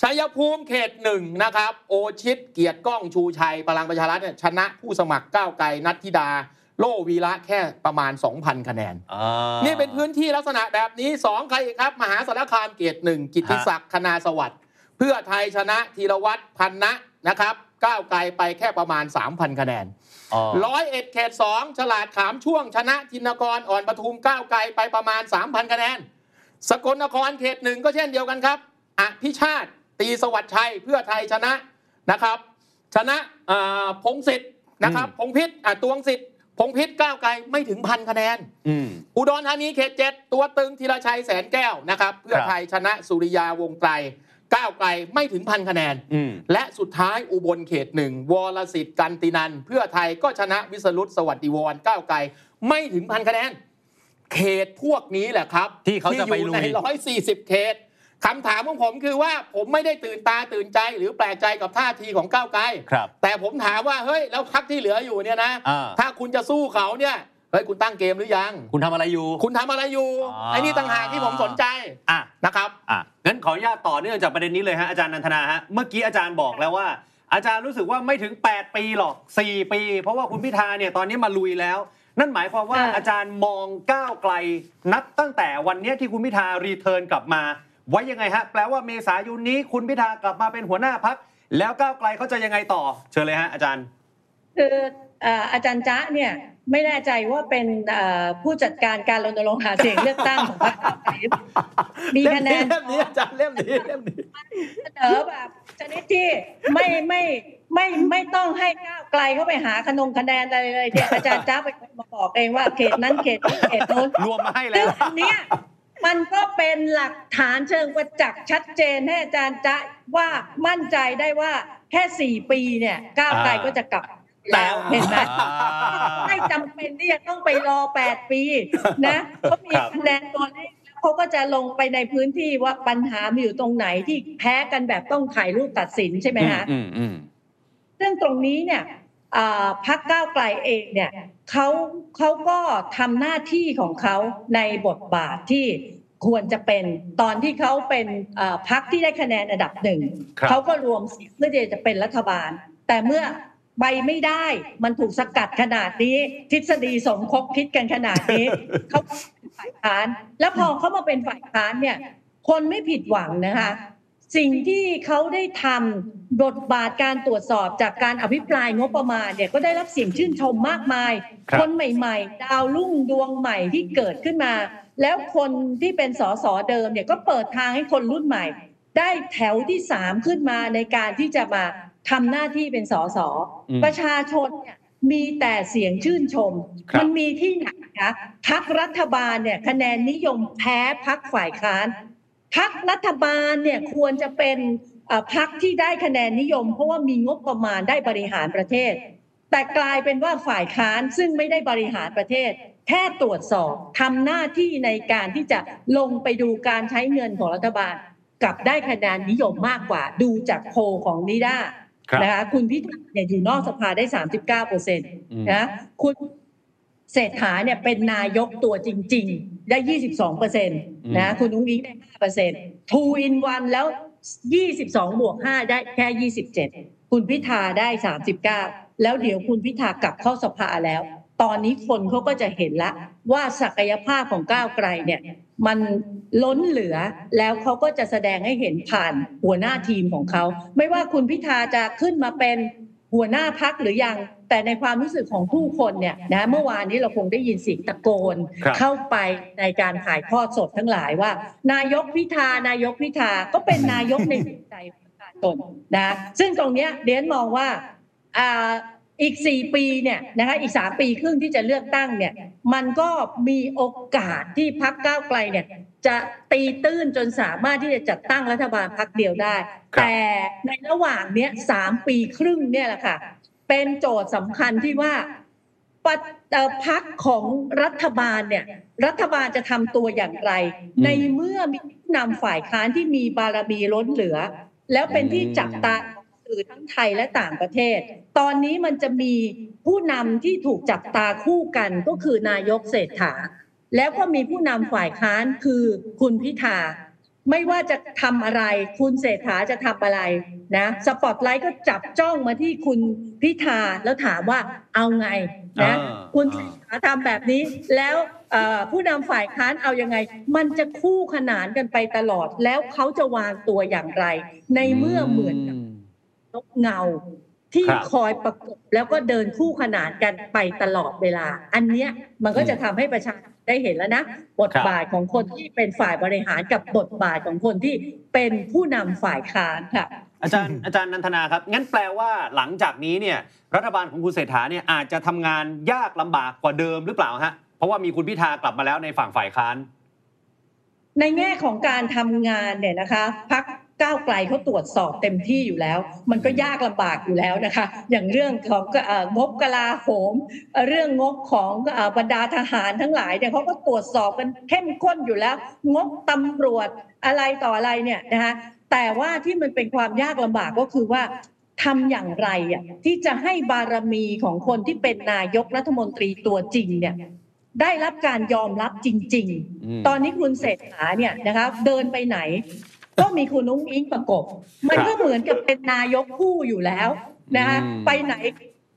ชัยภูมิเขตหนึ่งนะครับ โอชิตเกียรติก้องชูชัยพลังประชารัฐเนี่ยชนะผู้สมัครก้าวไกลนัทธิดา โลวีระแค่ประมาณ 2,000 คะแนนอ่านี่เป็นพื้นที่ลักษณะแบบนี้ 2 ใครอีกครับ มหาสารคามเกียรติหนึ่งกิตติศักดิ์คณาสวัสดิ์เพื่อไทยชนะธีรวัตรพันนะนะครับ ก้าวไกลไปแค่ประมาณ 3,000 คะแนนอ๋อ ร้อยเอ็ดเขตสองฉลาดขามช่วงชนะธินกรอ่อนปทุมก้าวไกลไปประมาณ 3,000คะแนน สกลนครเขตหนึ่งก็เช่นเดียวกันครับอภิชาติตีสวัสดิ์ชัยเพื่อไทยชนะนะครับ ชนะอ่าพงศิษฐ์นะครับพงพิษอะตวงศิษฐ์พงพิษก้าวไกลไม่ถึงพันคะแนนอืมอุดรธานีเขตเจ็ดตัวตึงธีรชัยแสนแก้วนะครับ เพื่อไทยชนะสุริยาวงศ์ไตร ก้าวไกลไม่ถึงพันคะแนนอืมและสุดท้ายอุบลเขตหนึ่งวรสิทธิ์กันตินัน เพื่อไทยก็ชนะวิสรุตสวัสดิวรก้าวไกลไม่ถึงพันคะแนน เขตพวกนี้แหละครับ ที่เขาจะไปอยู่ลุในยร้อยสี่สิบเขตคำถามของผมคือว่าผมไม่ได้ตื่นตาตื่นใจหรือแปลกใจกับท่าทีของก้าวไกลครับแต่ผมถามว่าเฮ้ยแล้วพักที่เหลืออยู่เนี่ยนะอ่าถ้าคุณจะสู้เขาเนี่ย เฮ้ยคุณตั้งเกมหรือยัง คุณทำอะไรอยู่ คุณทำอะไรอยู่อ่าไอ้นี่ต่างหากที่ผมสนใจอะ นะครับ อะงั้นขออนุญาตต่อเนื่องจากประเด็นนี้เลยฮะอาจารย์นันทนาฮะเมื่อกี้อาจารย์บอกแล้วว่า อาจารย์รู้สึกว่าไม่ถึง 8 ปีหรอก 4 ปี เพราะว่าคุณพิธาเนี่ยตอนนี้มาลุยแล้ว นั่นหมายความว่าอ่า อาจารย์มองก้าวไกล นับตั้งแต่วันเนี้ยที่คุณพิธารีเทิร์นกลับมาไว้ยังไงฮะแปลว่าเมษายนนี้คุณพิธากลับมาเป็นหัวหน้าพักแล้วก้าวไกลเขาจะยังไงต่อเชิญเลยฮะอาจารย์ คือเอ่ออาจารย์จ๊ะเนี่ย ไม่แน่ใจว่าเป็นเอ่อผู้จัดการการรณรงค์หาเสียงเลือกตั้งของพรรคก้าวไกลหรือเปล่ามีคะแนนเล่มนี้อาจารย์เล่มนี้เล่มนี้เสนอแบบชนิดที่ไม่ไม่ไม่ไม่ต้องให้ก้าวไกลเข้าไปหาขนงคะแนนอะไรเลยเนี่ยอาจารย์จ๊ะเป็นคนมาบอกเองว่าเขตนั้นเขตนี้เขตโน้นรวมมาให้ซึ่แล้งวอันเนี้ยมันก็เป็นหลักฐานเชิงประจักษ์ชัดเจนให้อาจารย์จ๊ะว่ามั่นใจได้ว่าแค่สี่ปีเนี่ยก้าวไกลอ่าก็จะกลับ แล้วเห็นไหมอ่าไม่จำเป็นที่จะต้องไปรอแปดปีนะเขามีครับคะแนนตัวเลขแล้วเขาก็จะลงไปในพื้นที่ว่าปัญหามีอยู่ตรงไหนที่แพ้กันแบบต้องถ่ายรูปตัดสินใช่ไหมฮะอืมอืมซึ่งตรงนี้เนี่ยอ่าพักก้าวไกลเองเนี่ยเขาเขาก็ทำหน้าที่ของเขาในบทบาทที่ควรจะเป็นตอนที่เขาเป็นอ่าพักที่ได้คะแนนอันดับหนึ่งครับเขาก็รวมเสียงเพื่อที่จะเป็นรัฐบาล แต่เมื่อ ไปไม่ได้ มันถูกสกัดขนาดนี้ ทฤษฎีสมคบคิดกันขนาดนี้เขาเป็นฝ่ายค้าน แล้วพอเขามาเป็นฝ่ายค้านเนี่ย คนไม่ผิดหวังนะคะ สิ่งที่เขาได้ทำบทบาทการตรวจสอบจากการอภิปรายงบประมาณเนี่ยก็ได้รับเสียงชื่นชมมากมายครับคนใหม่ ๆ ดาวรุ่งดวงใหม่ที่เกิดขึ้นมา แล้วคนที่เป็นสสเดิมเนี่ยก็เปิดทางให้คนรุ่นใหม่ ได้แถวที่สามขึ้นมาในการที่จะมา ทำหน้าที่เป็นสสอืมประชาชนเนี่ยมีแต่เสียงชื่นชมครับมันมีที่ไหนคะพักรัฐบาลเนี่ยคะแนนนิยมแพ้พักฝ่ายค้านพักรัฐบาลเนี่ยควรจะเป็นเอ่อพักที่ได้คะแนนนิยม เพราะว่ามีงบประมาณได้บริหารประเทศ แต่กลายเป็นว่าฝ่ายค้านซึ่งไม่ได้บริหารประเทศ แค่ตรวจสอบทำหน้าที่ในการที่จะลงไปดูการใช้เงินของรัฐบาล กลับได้คะแนนนิยมมากกว่าดูจากโพลของนิด้าครับ นะคะคุณพิธาเนี่ยอยู่นอกสภาได้39เปอร์เซ็นต์อืมนะคุณเศรษฐาเนี่ยเป็นนายกตัวจริง ๆ ได้22เปอร์เซ็นต์นะคุณนุ้งอิงได้5เปอร์เซ็นต์ two in one แล้ว22บวก5ได้แค่27คุณพิธาได้39แล้วเดี๋ยวคุณพิธากลับเข้าสภาแล้ว ตอนนี้คนเขาก็จะเห็นละว่าศักยภาพของก้าวไกลเนี่ย มันล้นเหลือแล้วเขาก็จะแสดงให้เห็นผ่านหัวหน้าทีมของเขา ไม่ว่าคุณพิธาจะขึ้นมาเป็นหัวหน้าพักหรือยัง แต่ในความรู้สึกของผู้คนเนี่ยนะเมื่อวานนี้เราคงได้ยินเสียงตะโกนครับเข้าไปในการถ่ายทอดสดทั้งหลายว่า นายกพิธานายกพิธาก็เป็นนายกในจิตใจของประชาชนนะซึ่งตรงเนี้ยเดียนมองว่า อ่าอีกสี่ปีเนี่ยนะคะอีกสามปีครึ่งที่จะเลือกตั้งเนี่ย มันก็มีโอกาสที่พักก้าวไกลเนี่ย จะตีตื้นจนสามารถที่จะจัดตั้งรัฐบาลพักเดียวได้ครับแต่ในระหว่างเนี้ยสามปีครึ่งเนี่ยแหละค่ะ เป็นโจทย์สำคัญที่ว่าปะเอ่อพักของรัฐบาลเนี่ย รัฐบาลจะทำตัวอย่างไรอืมในเมื่อมีผู้นำฝ่ายค้านที่มีบารมีล้นเหลือ แล้วเป็นที่จับตาของ สื่อทั้งไทยและต่างประเทศ ตอนนี้มันจะมีผู้นำที่ถูกจับตาคู่กันก็คือนายกเศรษฐา แล้วก็มีผู้นำฝ่ายค้านคือคุณพิธาไม่ว่าจะทำอะไร คุณเศรษฐาจะทำอะไรนะสปอตไลท์ก็จับจ้องมาที่คุณพิธาแล้วถามว่าเอาไงนะอ่าคุณเศรษฐาทำแบบนี้ แล้วเอ่อผู้นำฝ่ายค้านเอายังไง มันจะคู่ขนานกันไปตลอดแล้วเขาจะวางตัวอย่างไร ในเมื่อเหมือนกับ นกเงาที่ครับคอยประกบแล้วก็เดินคู่ขนานกันไปตลอดเวลา อันเนี้ยมันก็จะทำให้ประชาชนได้เห็นแล้วนะบทบาทของคนที่เป็นฝ่ายบริหารกับบทบาทของคนที่เป็นผู้นำฝ่ายค้านค่ะ อาจารย์อาจารย์นันทนาครับ งั้นแปลว่าหลังจากนี้เนี่ยรัฐบาลของคุณเศรษฐาเนี่ยอาจจะทำงานยากลำบากกว่าเดิมหรือเปล่าฮะเพราะว่ามีคุณพิธากลับมาแล้วในฝั่งฝ่ายค้าน ในแง่ของการทำงานเนี่ยนะคะพัก ก้าวไกลเขาตรวจสอบเต็มที่อยู่แล้ว มันก็ยากลำบากอยู่แล้วนะคะ อย่างเรื่องของเอ่องบกลาโหมเอ่อเรื่องงบของเอ่อบรรดาทหารทั้งหลายเนี่ยเขาก็ตรวจสอบกันเข้มข้นอยู่แล้ว งบตำรวจอะไรต่ออะไรเนี่ยนะคะแต่ว่าที่มันเป็นความยากลำบากก็คือว่าทำอย่างไรอะที่จะให้บารมีของคนที่เป็นนายกรัฐมนตรีตัวจริงเนี่ยได้รับการยอมรับจริงๆอืมตอนนี้คุณเศรษฐาเนี่ยนะคะเดินไปไหน ก็มีคุณนุ้งอิงประกบ มันก็เหมือนกับเป็นนายกคู่อยู่แล้วนะคะอืมไปไหน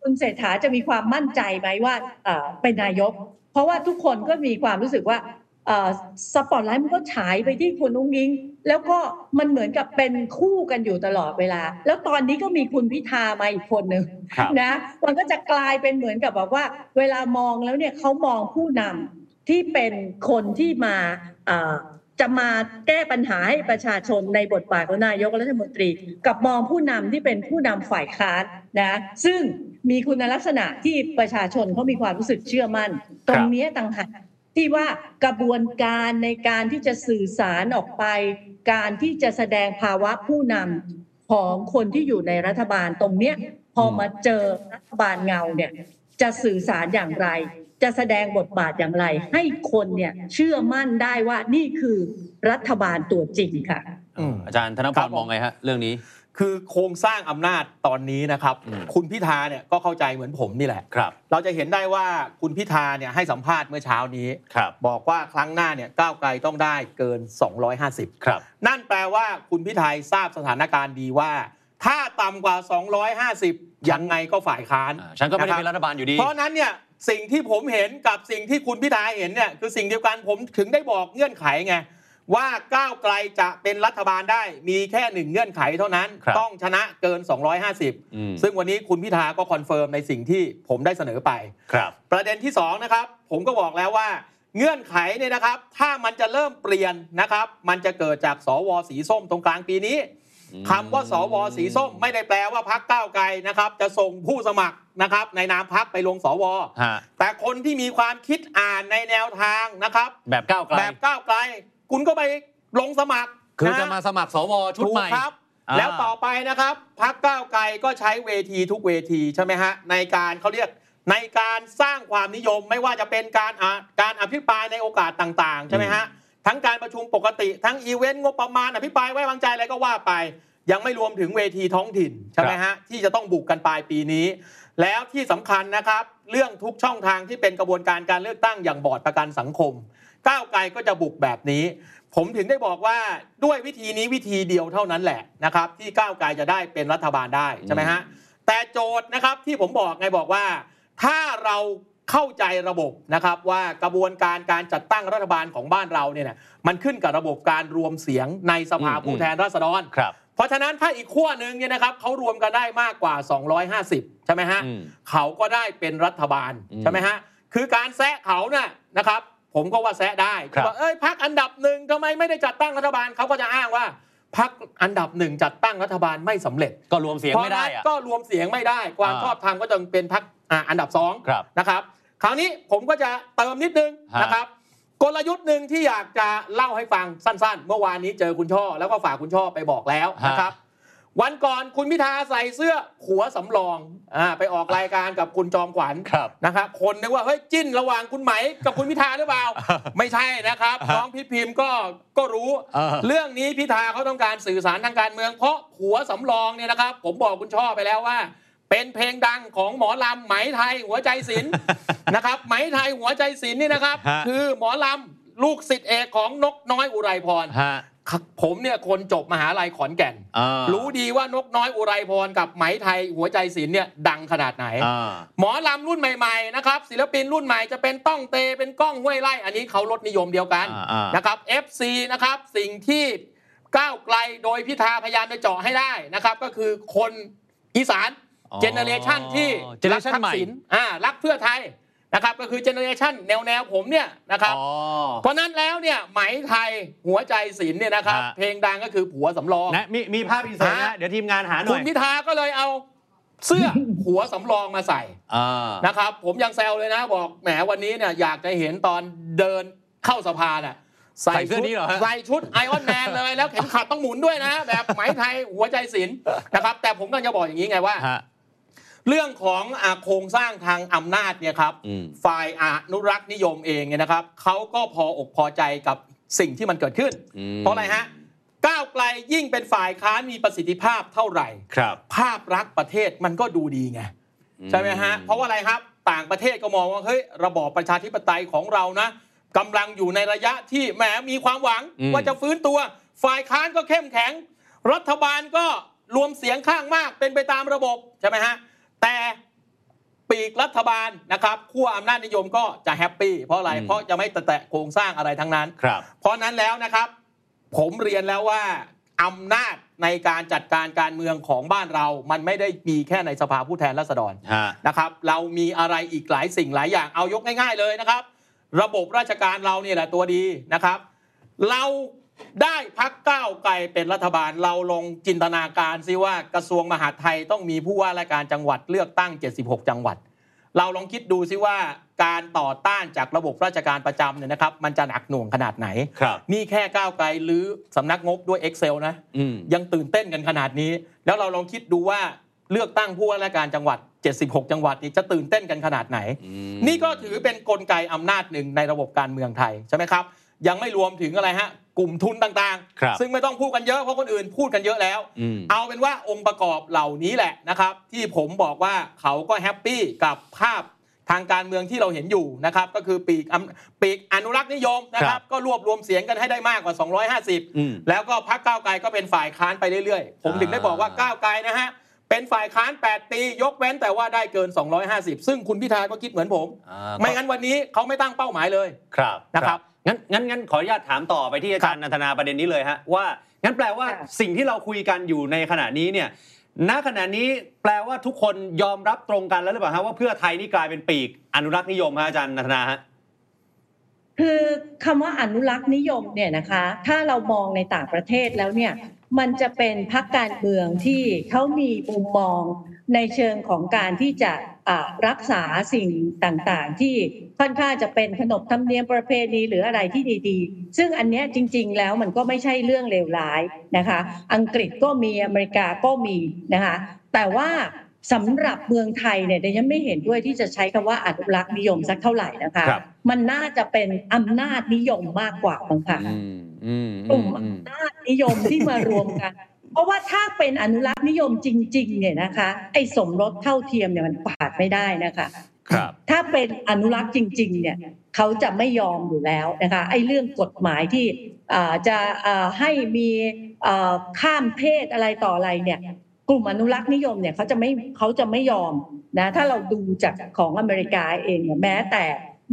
คุณเศรษฐาจะมีความมั่นใจไหมว่าเอ่อเป็นนายก เพราะว่าทุกคนก็มีความรู้สึกว่าเอ่อสปอตไลท์มันก็ฉายไปที่คุณนุ้งยิง แล้วก็มันเหมือนกับเป็นคู่กันอยู่ตลอดเวลา แล้วตอนนี้ก็มีคุณพิธามาอีกคนหนึ่งครับนะมันก็จะกลายเป็นเหมือนกับแบบว่า เวลามองแล้วเนี่ยเขามองผู้นำที่เป็นคนที่มาเอ่อ จะมาแก้ปัญหาให้ประชาชนในบทบาทของนายกรัฐมนตรี กับมองผู้นำที่เป็นผู้นำฝ่ายค้านนะซึ่งมีคุณลักษณะที่ประชาชนเขามีความรู้สึกเชื่อมั่น ตรงเนี้ยต่างหากที่ว่ากระบวนการในการที่จะสื่อสารออกไป การที่จะแสดงภาวะผู้นำของคนที่อยู่ในรัฐบาลตรงเนี้ยพอมาเจอรัฐบาลเงาเนี่ยจะสื่อสารอย่างไร จะแสดงบทบาทอย่างไร ให้คนเนี่ยเชื่อมั่นได้ว่านี่คือรัฐบาลตัวจริงค่ะอืมอาจารย์ธนพครัรบผมมองไงฮะเรื่องนี้ คือโครงสร้างอำนาจตอนนี้นะครับอืมคุณพิธาเนี่ยก็เข้าใจเหมือนผมนี่แหละครับ เราจะเห็นได้ว่าคุณพิธาเนี่ยให้สัมภาษณ์เมื่อเช้านี้ครับบอกว่าครั้งหน้าเนี่ยก้าวไกลต้องได้เกิน 250 ครับ นั่นแปลว่าคุณพิธาทราบสถานการณ์ดีว่า ถ้าต่ำกว่า 250 ยังไงก็ฝ่ายค้านอ่าฉันก็ไม่ได้เป็นนะครัฐบาลอยู่ดี เพราะฉะนั้นเนี่ย สิ่งที่ผมเห็นกับสิ่งที่คุณพิธาเห็นเนี่ยคือสิ่งเดียวกันผมถึงได้บอกเงื่อนไขไงว่าก้าวไกลจะเป็นรัฐบาลได้มีแค่หนึ่งเงื่อนไขเท่านั้นครับต้องชนะเกินอืม250 ซึ่งวันนี้คุณพิธาก็ confirm ในสิ่งที่ผมได้เสนอไปครับ ประเด็นที่2นะครับผมก็บอกแล้วว่า เงื่อนไขเนี่ยนะครับ ถ้ามันจะเริ่มเปลี่ยนนะครับ มันจะเกิดจากสวสีส้มตรงกลางปีนี้อืม คำว่าสวสีส้มไม่ได้แปลว่าพรรคก้าวไกลนะครับ จะส่งผู้สมัครนะครับ ในนามพรรคไปลงสวฮะแต่คนที่มีความคิดอ่านในแนวทางนะครับ แบบก้าวไกลแบบก้าวไกล คุณก็ไปลงสมัคร คือนะจะมาสมัครสวชุดถูกใหม่ครับอ่าแล้วต่อไปนะครับพักก้าวไกลก็ใช้เวทีทุกเวทีใช่ไหมฮะในการเขาเรียกในการสร้างความนิยมไม่ว่าจะเป็นการอะการอภิปรายในโอกาสต่าง ๆ ใช่ไหมฮะ ทั้งการประชุมปกติทั้งอีเวนต์งบประมาณอภิปรายไว้วางใจอะไรก็ว่าไป ยังไม่รวมถึงเวทีท้องถิ่นใช่ไหมฮะที่จะต้องบุกกันปลายปีนี้ แล้วที่สำคัญนะครับ เรื่องทุกช่องทางที่เป็นกระบวนการการเลือกตั้งอย่างบอร์ดประกันสังคม ก้าวไกลก็จะบุกแบบนี้ ผมถึงได้บอกว่าด้วยวิธีนี้วิธีเดียวเท่านั้นแหละนะครับ ที่ก้าวไกลจะได้เป็นรัฐบาลได้ใช่ไหมฮะแต่โจทย์นะครับที่ผมบอกไงบอกว่า ถ้าเรา เข้าใจระบบนะครับว่ากระบวนการการจัดตั้งรัฐบาลของบ้านเราเนี่ยนะมันขึ้นกับระบบการรวมเสียงในสภาอืมผู้แทนราษฎรครับเพราะฉะนั้นถ้าอีกขั้วหนึ่งเนี่ยนะครับเขารวมกันได้มากกว่า 250 ใช่ไหมฮะอืมเขาก็ได้เป็นรัฐบาลอืมใช่ไหมฮะคือการแซะเขาเนี่ยนะครับ ผมก็ว่าแซะได้ครับว่าเอ้ยพักอันดับหนึ่งทำไมไม่ได้จัดตั้งรัฐบาลเขาก็จะอ้างว่าพักอันดับหนึ่งจัดตั้งรัฐบาลไม่สำเร็จ ก็รวมเสียงไม่ได้เพราะฉะอะนั้นก็รวมเสียงไม่ได้ ความอ่าชอบธรรมก็จะเป็นพักอันดับสองครับนะครับ คราวนี้ผมก็จะเติมนิดนึงฮะนะครับกลยุทธ์หนึ่งที่อยากจะเล่าให้ฟังสั้นๆ เมื่อวานนี้เจอคุณช่อแล้วก็ฝากคุณช่อไปบอกแล้วนะครับ วันก่อนคุณพิธาใส่เสื้อหัวสำรองอ่าไปออกรายการกับคุณจอมขวัญครับนะครับคนนึกว่าเฮ้ยจิ้นระหว่างคุณไหมกับคุณพิธาหรือเปล่า ไม่ใช่นะครับฮะน้องพิพิมพ์ก็ก็รู้เออเรื่องนี้พิธาเขาต้องการสื่อสารทางการเมือง เพราะหัวสำรองเนี่ยนะครับ ผมบอกคุณช่อไปแล้วว่า เป็นเพลงดังของหมอลำไหมไทยหัวใจศิลป์นะครับไหมไทยหัวใจศิลป์นี่นะครับฮะคือหมอลำลูกศิษย์เอกของนกน้อยอุไรพรฮะผมเนี่ยคนจบมหาลัยขอนแก่นอ่ารู้ดีว่านกน้อยอุไรพรกับไหมไทยหัวใจศิลป์เนี่ยดังขนาดไหนอ่าหมอลำรุ่นใหม่ๆนะครับศิลปินรุ่นใหม่จะเป็นต้องเตเป็นก้องห้วยไล่ อันนี้เขารสนิยมเดียวกันอ่าอ่านนะครับ FC นะครับสิ่งที่ก้าวไกลโดยพิธาพยายามจะเจาะให้ได้นะครับ ก็คือคนอีสานอ๋อ generation ที่ generation ใหม่ทักษิณอ่ารักเพื่อไทยนะครับก็คือ generation แนวแนวๆผมเนี่ยนะครับอ๋อเพราะนั้นแล้วเนี่ยไหมไทยหัวใจศิลป์เนี่ยนะครับฮะเพลงดังก็คือผัวสำรองนะมีมีภาพอินเสิร์ตนะฮะเดี๋ยวทีมงานหาหน่คุอณยพิธาก็เลยเอาเสื้อหัวสำรองมาใส่อ่านะครับผมยังแซวเลยนะบอกแหมวันนี้เนี่ยอยากจะเห็นตอนเดินเข้าสภาน่ะใส่เสื้อนี้เหรอฮะใส่ชุดไอออนแมนเลยแล้วเข็มขัดต้องหมุนด้วยนะ แบบไหมไทยหัวใจศิลป์นะครับแต่ผมก็จะบอกอย่างนี้ไงว่าฮะ เรื่องของอาโครงสร้างทางอำนาจเนี่ยครับอืมฝ่ายอนุรักษ์นิยมเองเนี่ยนะครับเขาก็พออกพอใจกับสิ่งที่มันเกิดขึ้นอืมเพราะอะไรฮะก้าวไกลยิ่งเป็นฝ่ายค้านมีประสิทธิภาพเท่าไหร่ครับ ภาพลักษณ์ประเทศมันก็ดูดีไงใช่ไหมฮะเพราะว่าอะไรครับต่างประเทศก็มองว่าเฮ้ยระบอบประชาธิปไตยของเรานะกำลังอยู่ในระยะที่แหมมีความหวังอืมว่าจะฟื้นตัว ฝ่ายค้านก็เข้มแข็ง รัฐบาลก็รวมเสียงข้างมากเป็นไปตามระบบใช่ไหมฮะ แต่ปีกรัฐบาลนะครับขั้วอำนาจนิยมก็จะแฮปปี้เพราะอะไรอืมเพราะจะไม่แตะโครงสร้างอะไรทั้งนั้นครับเพราะนั้นแล้วนะครับ ผมเรียนแล้วว่าอำนาจในการจัดการการเมืองของบ้านเรา มันไม่ได้มีแค่ในสภาผู้แทนราษฎรฮะนะครับ เรามีอะไรอีกหลายสิ่งหลายอย่างเอายกง่าย ๆเลยนะครับ ระบบราชการเราเนี่ยแหละตัวดีนะครับ เรา ได้พักก้าวไกลเป็นรัฐบาลเราลองจินตนาการซิว่ากระทรวงมหาดไทยต้องมีผู้ว่าราชการจังหวัดเลือกตั้ง 76 จังหวัด เราลองคิดดูซิว่าการต่อต้านจากระบบราชการประจำเนี่ยนะครับ มันจะหนักหน่วงขนาดไหน ครับ นี่แค่ก้าวไกลหรือสำนักงบด้วย Excel นะ อืม ยังตื่นเต้นกันขนาดนี้ แล้วเราลองคิดดูว่าเลือกตั้งผู้ว่าราชการจังหวัด 76 จังหวัดนี่จะตื่นเต้นกันขนาดไหนอืมนี่ก็ถือเป็นกลไกอำนาจหนึ่งในระบบการเมืองไทยใช่ไหมครับ ยังไม่รวมถึงอะไรฮะกลุ่มทุนต่างครับซึ่งไม่ต้องพูดกันเยอะเพราะคนอื่นพูดกันเยอะแล้วอืมเอาเป็นว่าองค์ประกอบเหล่านี้แหละนะครับ ที่ผมบอกว่าเขาก็แฮปปี้กับภาพทางการเมืองที่เราเห็นอยู่นะครับ ก็คือปีกอำปีกอนุรักษ์นิยมนะคครัรับบก็รวบรวมเสียงกันให้ได้มากกว่า 250อืมแล้วก็พักก้าวไกลก็เป็นฝ่ายค้านไปเรื่อยๆ ผมถึงได้บอกว่าก้าวไกลนะฮะเป็นฝ่ายค้าน 8 ปี ยกเว้นแต่ว่าได้เกิน 250 ซึ่งคุณพิธาก็คิดเหมือนผมอ่าไม่งั้นวันนี้เขาไม่ตั้งเป้าหมายเลยครับนะครับ งั้นงั้นงั้นขออนุญาตถามต่อไปที่อาจารย์นันทนาประเด็นนี้เลยฮะว่างั้นแปลว่าค่ะสิ่งที่เราคุยกันอยู่ในขณะนี้เนี่ยณขณะนี้แปลว่าทุกคนยอมรับตรงกันแล้วหรือเปล่าฮะว่าเพื่อไทยนี่กลายเป็นปีกอนุรักษ์นิยมฮะอาจารย์นันทนาฮะคือคำว่าอนุรักษ์นิยมเนี่ยนะคะ ถ้าเรามองในต่างประเทศแล้วเนี่ย มันจะเป็นพรรคการเมืองที่เขามีมุมมอง ในเชิงของการที่จะอ่ารักษาสิ่งต่างๆ ที่ค่อนข้างจะเป็นขนบธรรมเนียมประเพณีหรืออะไรที่ดีๆ ซึ่งอันเนี้ยจริง ๆ แล้วมันก็ไม่ใช่เรื่องเลวร้ายนะคะ อังกฤษก็มีอเมริกาก็มีนะคะ แต่ว่าสำหรับเมืองไทยเนี่ยเดยวยังไม่เห็นด้วยที่จะใช้คำว่าอนุรักษ์นิยมสักเท่าไหร่นะคะครับมันน่าจะเป็นอำนาจนิยมมากกว่าบางค่ะอืมอืมกลุ่มอำนาจนิยมที่มารวมกัน เพราะว่าถ้าเป็นอนุรักษ์นิยมจริง ๆ เนี่ยนะคะ ไอ้สมรสเท่าเทียมเนี่ยมันปาดไม่ได้นะคะครับถ้าเป็นอนุรักษ์จริง ๆ เนี่ยเขาจะไม่ยอมอยู่แล้วนะคะไอ้เรื่องกฎหมายที่อ่าจะอ่าให้มีอ่าข้ามเพศอะไรต่ออะไรเนี่ยกลุ่มอนุรักษ์นิยมเนี่ยเขาจะไม่เขาจะไม่ยอมนะถ้าเราดูจากของอเมริกาเองเนี่ยแม้แต่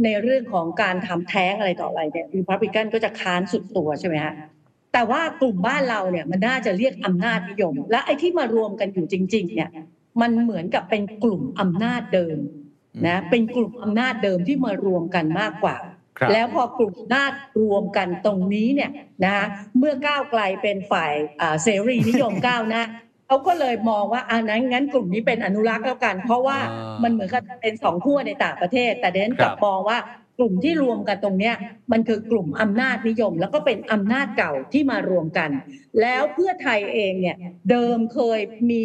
ในเรื่องของการทำแท้งอะไรต่ออะไรเนี่ยรีพับลิกันก็จะค้านสุดตัวใช่ไหมฮะ แต่ว่ากลุ่มบ้านเราเนี่ยมันน่าจะเรียกอำนาจนิยม และไอ้ที่มารวมกันอยู่จริง ๆ เนี่ยมันเหมือนกับเป็นกลุ่มอำนาจเดิมนะเป็นกลุ่มอำนาจเดิมที่มารวมกันมากกว่าครับแล้วพอกลุ่มอำนาจรวมกันตรงนี้เนี่ยนะคะเมื่อก้าวไกลเป็นฝ่ายอ่าเสรีนิยมก้าวหน้าเขาก็เลยมองว่าอ่านั้นงั้นกลุ่มนี้เป็นอนุรักษ์แล้วกัน เพราะว่าอ่ามัมันเหมือนกับเป็นสองขั้วในต่างประเทศ แต่เดนกลับครับมองว่า กลุ่มที่รวมกันตรงเนี้ยมันคือกลุ่มอำนาจนิยม แล้วก็เป็นอำนาจเก่าที่มารวมกัน แล้วเพื่อไทยเองเนี่ยเดิมเคยมี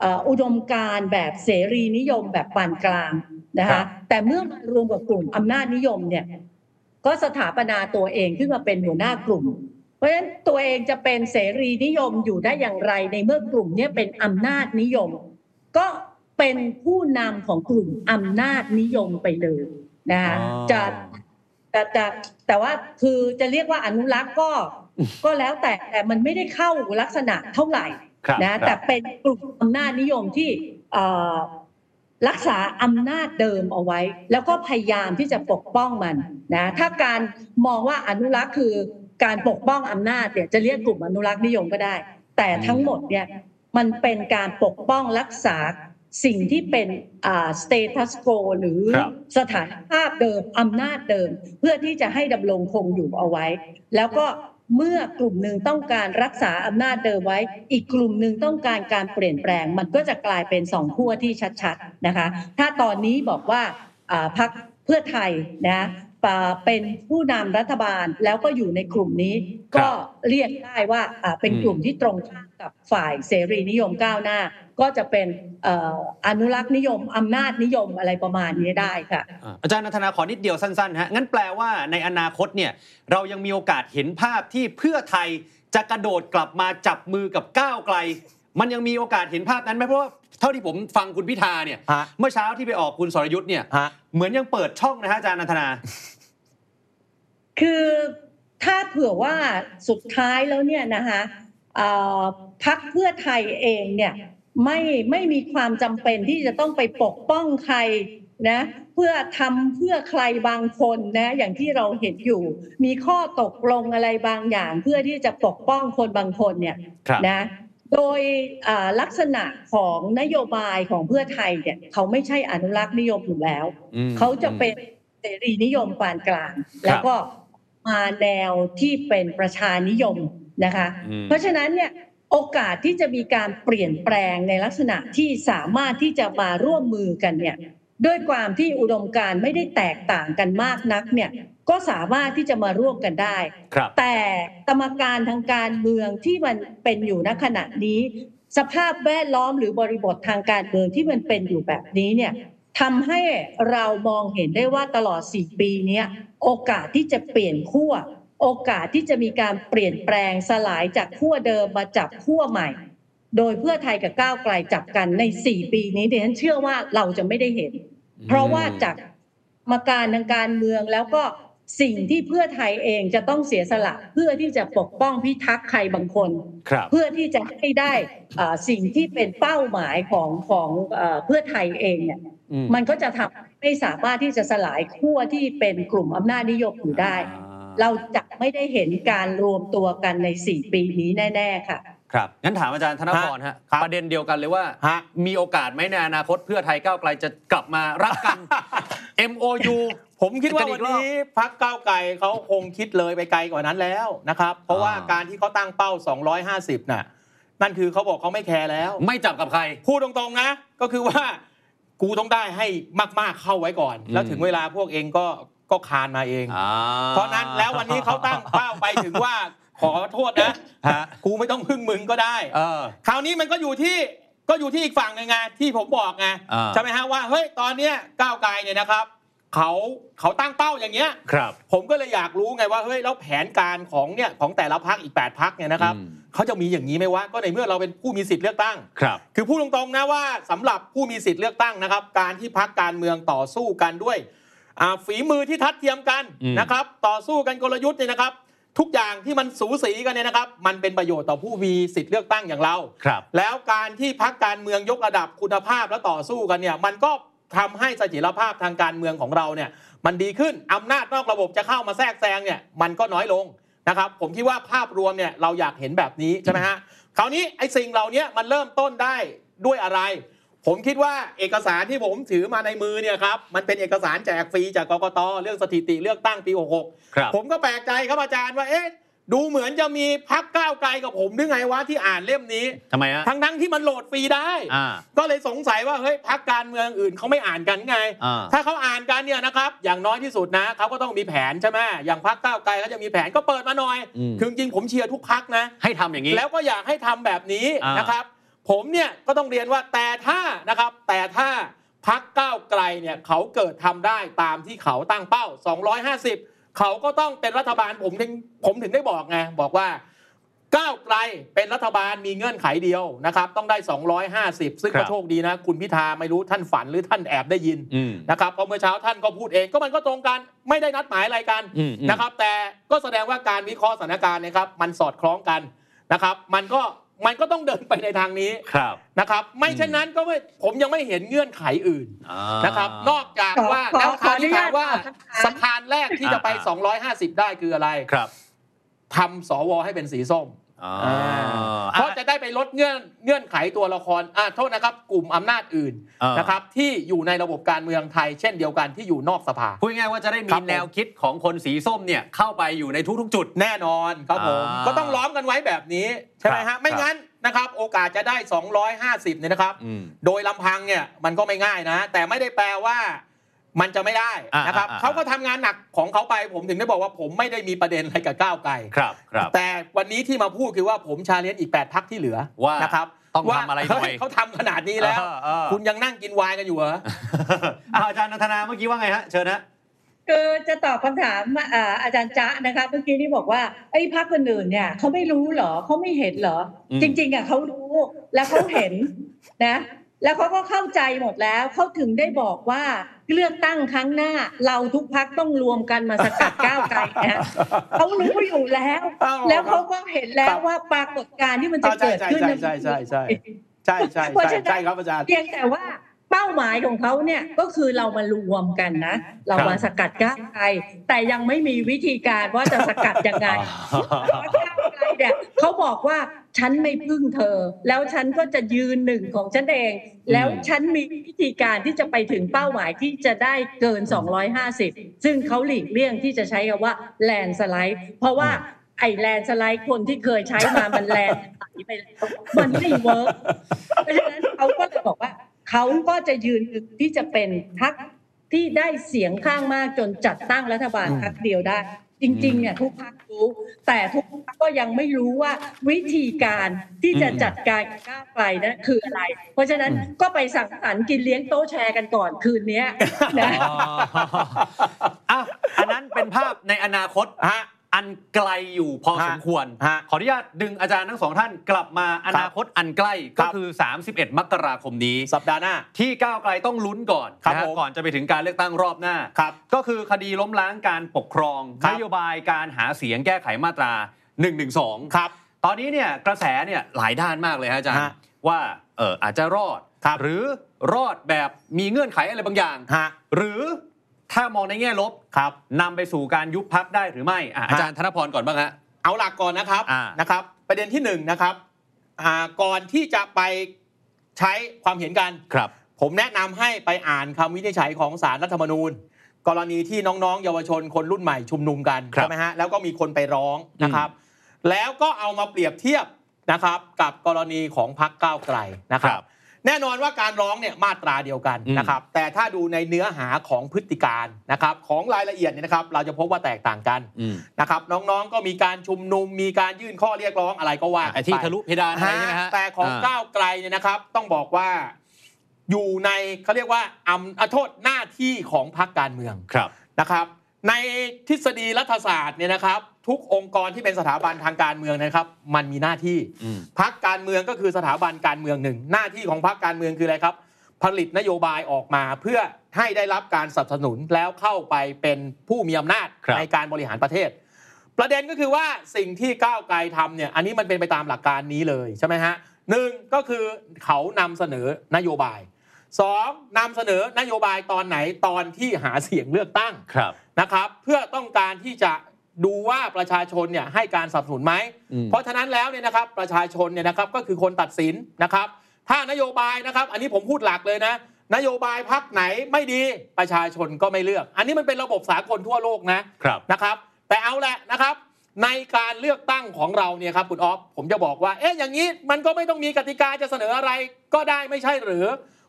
เอ่ออุดมการณ์แบบเสรีนิยมแบบปานกลางนะครัคะบแต่เมื่อมารวมกับกลุ่มอำนาจนิยมเนี่ยก็สถาปนาตัวเองขึ้นมาเป็นหัวหน้ากลุ่ม เพราะฉะนั้นตัวเองจะเป็นเสรีนิยมอยู่ได้อย่างไรในเมื่อกลุ่มเนี้เป็นอำนาจนิยม ก็เป็นผู้นำของกลุ่มอำนาจนิยมไปเลย นะคะอ๋อจะแต่แต่แต่ว่าคือจะเรียกว่าอนุรักษ์ก็ก็แล้วแต่แต่มันไม่ได้เข้าลักษณะเท่าไหร่ครับนะแต่เป็นกลุ่มอำนาจนิยมที่เอ่อรักษาอำนาจเดิมเอาไว้ แล้วก็พยายามที่จะปกป้องมันนะถ้าการมองว่าอนุรักษ์คือการปกป้องอำนาจเนี่ยจะเรียกกลุ่มอนุรักษ์นิยมก็ได้ แต่ทั้งหมดเนี่ยมันเป็นการปกป้องรักษา สิ่งที่เป็นอ่า status quo หรือครับสถานภาพเดิมอำนาจเดิม เพื่อที่จะให้ดำรงคงอยู่เอาไว้ แล้วก็เมื่อกลุ่มหนึ่งต้องการรักษาอำนาจเดิมไว้ อีกกลุ่มหนึ่งต้องการการเปลี่ยนแปลง มันก็จะกลายเป็นสองขั้วที่ชัดๆนะคะ ถ้าตอนนี้บอกว่าอ่าพักเพื่อไทยนะอ่า เป็นผู้นำรัฐบาลแล้วก็อยู่ในกลุ่มนี้ครับก็เรียกได้ว่าอ่าเป็นอืมกลุ่มที่ตรงข้ามกับฝ่ายเสรีนิยมก้าวหน้า ก็จะเป็นเอ่ออนุรักษ์นิยมอำนาจนิยมอะไรประมาณนี้ได้ค่ะอ่าอาจารย์นันทนาขอนิดเดียวสั้นๆฮะงั้นแปลว่าในอนาคตเนี่ยเรายังมีโอกาสเห็นภาพที่เพื่อไทยจะกระโดดกลับมาจับมือกับก้าวไกล มันยังมีโอกาสเห็นภาพนั้นไหมเพราะว่าเท่าที่ผมฟังคุณพิธาเนี่ย ฮะ เมื่อเช้าที่ไปออกคุณสรยุทธ์เนี่ย ฮะ เหมือนยังเปิดช่องนะฮะอาจารย์นันทนา คือถ้าเผื่อว่าสุดท้ายแล้วเนี่ยนะคะเอ่อพักเพื่อไทยเองเนี่ยไม่ไม่มีความจำเป็นที่จะต้องไปปกป้องใครนะเพื่อทำเพื่อใครบางคนนะอย่างที่เราเห็นอยู่ มีข้อตกลงอะไรบางอย่าง เพื่อที่จะปกป้องคนบางคนเนี่ยครับ นะ โดยอ่าลักษณะของนโยบายของเพื่อไทยเนี่ยเขาไม่ใช่อนุรักษ์นิยมอยู่แล้วอืมเขาจะเป็นเสรีนิยมปานกลาง แล้วก็มาแนวที่เป็นประชานิยมนะคะอืมเพราะฉะนั้นเนี่ยโอกาสที่จะมีการเปลี่ยนแปลงในลักษณะที่สามารถที่จะมาร่วมมือกันเนี่ยด้วยความที่อุดมการณ์ไม่ได้แตกต่างกันมากนักเนี่ย ก็สามารถที่จะมาร่วมกันได้ครับแต่กรรมการทางการเมืองที่มันเป็นอยู่ณขณะนี้ สภาพแวดล้อมหรือบริบททางการเมืองที่มันเป็นอยู่แบบนี้เนี่ยทำให้เรามองเห็นได้ว่าตลอด 4 ปีเนี้ยโอกาสที่จะเปลี่ยนขั้วโอกาสที่จะมีการเปลี่ยนแปลงสลายจากขั้วเดิมมาจับขั้วใหม่ โดยเพื่อไทยกับก้าวไกลจับกันใน 4 ปีนี้ดิฉันเชื่อว่าเราจะไม่ได้เห็น เพราะว่าจากกรรมการทางการเมืองแล้วก็ สิ่งที่เพื่อไทยเองจะต้องเสียสละ เพื่อที่จะปกป้องพิทักษ์ใครบางคนครับเพื่อที่จะให้ได้เอ่อสิ่งที่เป็นเป้าหมายของของเอ่อเพื่อไทยเองเนี่ยอืมมันก็จะทำให้ไม่สามารถที่จะสลายขั้วที่เป็นกลุ่มอำนาจนิยมอยู่ได้อ่าเราจะไม่ได้เห็นการรวมตัวกันใน4ปีนี้แน่ ๆ ค่ะ ครับงั้นถามอาจารย์ธนพรฮะครับประเด็นเดียวกันเลยว่าฮะมีโอกาสไหมในอนาคตเพื่อไทยก้าวไกลจะกลับมารักกัน MOU ผมคิดว่าจะอีวันกรอบนี้พักก้าวไกลเขาคงคิดเลยไปไกลกว่านั้นแล้วนะครับ เพราะว่าอ่าการที่เขาตั้งเป้า 250 น่ะ นั่นคือเขาบอกเขาไม่แคร์แล้ว ไม่จับกับใคร พูดตรงๆนะ ก็คือว่ากูต้องได้ให้มากๆเข้าไว้ก่อน แล้วถึงเวลาพวกเองก็ก็คานมาเองอ่าเพราะนั้นแล้ววันนี้เขาตั้งเป้าไปถึงว่า ขอโทษนะฮะกูไม่ต้องพึ่งมึงก็ได้ เออ คราวนี้มันก็อยู่ที่ก็อยู่ที่อีกฝั่งหนึงไงที่ผมบอกไงอ่า ใช่ไหมฮะว่าเฮ้ยตอนเนี้ยก้าวไกลเนี่ยนะครับเขาเขาตั้งเป้าอย่างเงี้ย ครับ ผมก็เลยอยากรู้ไงว่าเฮ้ยแล้วแผนการของเนี่ยของแต่ละพักอีก 8พักเนี่ยนะครับอืม เขาจะมีอย่างนี้ไหมวะก็ในเมื่อเราเป็นผู้มีสิทธิ์เลือกตั้ง ครับ คือพูดตรงๆนะว่าสำหรับผู้มีสิทธิ์เลือกตั้งนะครับ การที่พักการเมืองต่อสู้กันด้วยอ่าฝีมือที่ทัดเทียมกันอืม นะครับ ต่อสู้กันกลยุทธ์เนี่ยนะครับ ทุกอย่างที่มันสูสีกันเนี่ยนะครับ มันเป็นประโยชน์ต่อผู้มีสิทธิ์เลือกตั้งอย่างเราครับ แล้วการที่พักการเมืองยกระดับคุณภาพและต่อสู้กันเนี่ย มันก็ทำให้เสถียรภาพทางการเมืองของเราเนี่ย มันดีขึ้นอำนาจนอกระบบจะเข้ามาแทรกแซงเนี่ย มันก็น้อยลงนะครับ ผมคิดว่าภาพรวมเนี่ยเราอยากเห็นแบบนี้ใช่ไหมฮะ คราวนี้ไอ้สิ่งเหล่านี้มันเริ่มต้นได้ด้วยอะไร ผมคิดว่าเอกสารที่ผมถือมาในมือเนี่ยครับมันเป็นเอกสารแจกฟรีจากกกตเรื่องสถิติเลือกตั้งปี 66ครับผมก็แปลกใจครับอาจารย์ว่าเอ๊ะดูเหมือนจะมีพักก้าวไกลกับผมหรือไงวะที่อ่านเล่มนี้ทำไมฮะทั้งทั้งๆที่มันโหลดฟรีได้อ่าก็เลยสงสัยว่าเฮ้ยพักการเมืองอื่นเขาไม่อ่านกันไงอ่าถ้าเขาอ่านกันเนี่ยนะครับอย่างน้อยที่สุดนะเขาก็ต้องมีแผนใช่ไหมอย่างพักก้าวไกลเขาจะมีแผนก็เปิดมาหน่อยอืมคือจริงๆผมเชียร์ทุกพักนะ ให้ทำอย่างนี้ แล้วก็อยากให้ทำแบบนี้อ่านนะครับ ผมเนี่ยก็ต้องเรียนว่าแต่ถ้านะครับ แต่ถ้าพักก้าวไกลเนี่ยเขาเกิดทำได้ตามที่เขาตั้งเป้า 250 เขาก็ต้องเป็นรัฐบาลผมถึงผมถึงได้บอกไงบอกว่าก้าวไกลเป็นรัฐบาลมีเงื่อนไขเดียวนะครับ ต้องได้ 250 ซึ่งครัก็บโชคดีนะ คุณพิธาไม่รู้ท่านฝันหรือท่านแอบได้ยินอืมนะครับเพราะเมื่อเช้าท่านก็พูดเองก็มันก็ตรงกันไม่ได้นัดหมายอะไรกันอืมอืมนะครับ แต่ก็แสดงว่าการวิเคราะห์สถานการณ์นะครับ มันสอดคล้องกันนะครับ มันก็ มันก็ต้องเดินไปในทางนี้ครับนะครับ ไม่เช่นนั้นก็ไม่ผมยังไม่เห็นเงื่อนไขอื่นอ่านะครับ นอกจากขอว่าขอแล้วคราวนี้ขออนุญาถาตมว่าตอบคำถามสะพานแรกที่จะไปอ่า250 ได้คืออะไรครับทำสวให้เป็นสีส้มอ่า เพราะจะได้ไปลดเงื่อนเงื่อนไขตัวละครอ่าโทษนะครับ กลุ่มอำนาจอื่นอ่านนะครับที่อยู่ในระบบการเมืองไทย เช่นเดียวกันที่อยู่นอกสภาพูดง่ายๆว่าจะได้คมีรับผมแนวคิดของคนสีส้มเนี่ยเข้าไปอยู่ในทุกๆจุดแน่นอนครับผมอ่าก็ต้องล้อมกันไว้แบบนี้ใช่ไหมครัฮะบไม่งั้นนะครับโอกาสจะได้ 250เนี่ยนะครับอืมโดยลำพังเนี่ยมันก็ไม่ง่ายนะ แต่ไม่ได้แปลว่า มันจะไม่ได้อ่านะครับอ่าอ่าเขาก็ทำงานหนักของเขาไป ผมถึงได้บอกว่าผมไม่ได้มีประเด็นอะไรกับก้าวไกลครับครับ แต่วันนี้ที่มาพูดคือว่าผมชาเลนจ์อีก8พักที่เหลือว่านะครับต้องว่าทำอะไรหน่อยเฮ้เขาทำขนาดนี้แล้วเออเออคุณยังนั่งกินไวน์กันอยู่เหรออ่าอาจารย์นันทนาเมื่อกี้ว่าไงฮะเชิญนะคือจะตอบคำถามอ่าอาจารย์จ๊ะนะคะเมื่อกี้ที่บอกว่าไอ้พักคนอื่นเนี่ยเขาไม่รู้เหรอเขาไม่เห็นเหรออืมจริง ๆอะเขารู้แล้วเขาเห็นนะ แล้วเขาก็เข้าใจหมดแล้วเขาถึงได้บอกว่า เลือกตั้งครั้งหน้า เราทุกพักต้องรวมกันมาสกัดก้าวไกลนะเขารู้อยู่แล้วอ้าวแล้วเขาก็เห็นแล้ครัวบว่าปรากฏการณ์ที่มันจะเกิดขึ้นใช่ใช่ใช่ใช่ใช่ใช่ใช่เพราะใช่ฉะนั้นใช่ครับอาจารย์เพียงแต่ว่าเป้าหมายของเขาเนี่ยก็คือเรามารวมกันนะ เรามาสกัดก้าวไกลแต่ยังไม่มีวิธีการว่าจะสกัดยังไงก้าวไกลเนี่ยเขาบอกว่า ฉันไม่พึ่งเธอ แล้วฉันก็จะยืนหนึ่งของฉันเอง แล้วฉันมีวิธีการที่จะไปถึงเป้าหมายที่จะได้เกิน 250 ซึ่งเขาหลีกเลี่ยงที่จะใช้คำว่า landslide เพราะว่าไอ้ landslide คนที่เคยใช้มามัน land ไหลไปแล้วมันไม่ work เพราะฉะนั้นเขาก็เลยบอกว่าเขาก็จะยืนหนึ่งที่จะเป็นพักที่ได้เสียงข้างมากจนจัดตั้งรัฐบาลพักเดียวได้ จริงๆเนี่ยทุกพักรู้ แต่ทุกพักก็ยังไม่รู้ว่าวิธีการที่จะจัดการกับก้าวไกลนั้นคืออะไร เพราะฉะนั้นก็ไปสั่งสรรค์กินเลี้ยงโต๊ะแชร์กันก่อนคืนเนี้ยนะอะอันนั้นเป็นภาพในอนาคตฮะ อันไกลอยู่พอฮะสมควรฮะขออนุญาตดึงอาจารย์ทั้งสองท่านกลับมาอนาคตอันใกล้ครัก็บคือ 31 มกราคมนี้ สัปดาห์หน้า ที่ก้าวไกลต้องลุ้นก่อนครับนะฮะผมก่อนจะไปถึงการเลือกตั้งรอบหน้าครับก็คือคดีล้มล้างการปกครองครันบโยบายการหาเสียงแก้ไขมาตรา 112 ครับ ตอนนี้เนี่ยกระแสเนี่ยหลายด้านมากเลยฮะอาจารย์ฮะว่าเอออาจจะรอดครับหรือรอดแบบมีเงื่อนไขอะไรบางอย่างฮะหรือ ถ้ามองในแง่ลบครับนำไปสู่การยุบพักได้หรือไม่อะอาจารย์ธนพรก่อนบ้างฮะเอาหลักก่อนนะครับอ่านะครับ ประเด็นที่หนึ่งนะครับอ่าก่อนที่จะไปใช้ความเห็นกันครับ ผมแนะนำให้ไปอ่านคำวินิจฉัยของสารรัฐธรรมนูญ กรณีที่น้องๆ เยาวชนคนรุ่นใหม่ชุมนุมกันครับใช่ไหมฮะแล้วก็มีคนไปร้องนะครับ แล้วก็เอามาเปรียบเทียบนะครับ กับกรณีของพักก้าวไกลนะครับ แน่นอนว่าการร้องเนี่ยมาตราเดียวกันอืมนะครับ แต่ถ้าดูในเนื้อหาของพฤติการนะครับของรายละเอียดเนี่ยนะครับ เราจะพบว่าแตกต่างกันอืมนะครับ น้องๆก็มีการชุมนุมมีการยื่นข้อเรียกร้องอะไรก็ว่าไอ้ที่ไปทะลุเพดานอะไรใช่ไหมฮะแต่ของอ่าก้าวไกลเนี่ยนะครับ ต้องบอกว่าอยู่ในเขาเรียกว่าอำอะโทษหน้าที่ของพรรคการเมืองครับนะครับ ในทฤษฎีรัฐศาสตร์เนี่ยนะครับ ทุกองค์กรที่เป็นสถาบันทางการเมืองนะครับ มันมีหน้าที่อืมพักการเมืองก็คือสถาบันการเมืองหนึ่ง หน้าที่ของพักการเมืองคืออะไรครับ ผลิตนโยบายออกมาเพื่อให้ได้รับการสนับสนุนแล้วเข้าไปเป็นผู้มีอำนาจครับในการบริหารประเทศ ประเด็นก็คือว่าสิ่งที่ก้าวไกลทำเนี่ยอันนี้มันเป็นไปตามหลักการนี้เลยใช่ไหมฮะหนึ่งก็คือเขานำเสนอนโยบายสองนำเสนอนโยบายตอนไหนตอนที่หาเสียงเลือกตั้งครับนะครับ เพื่อต้องการที่จะ ดูว่าประชาชนเนี่ยให้การสนับสนุนไหมอืมเพราะฉะนั้นแล้วเนี่ยนะครับประชาชนเนี่ยนะครับก็คือคนตัดสินนะครับ ถ้านโยบายนะครับ อันนี้ผมพูดหลักเลยนะ นโยบายพักไหนไม่ดีประชาชนก็ไม่เลือก อันนี้มันเป็นระบบสากลทั่วโลกนะครับนะครับ แต่เอาแหละนะครับ ในการเลือกตั้งของเราเนี่ยครับคุณออฟผมจะบอกว่าเอ๊ะอย่างนี้มันก็ไม่ต้องมีกติกาจะเสนออะไรก็ได้ไม่ใช่หรือ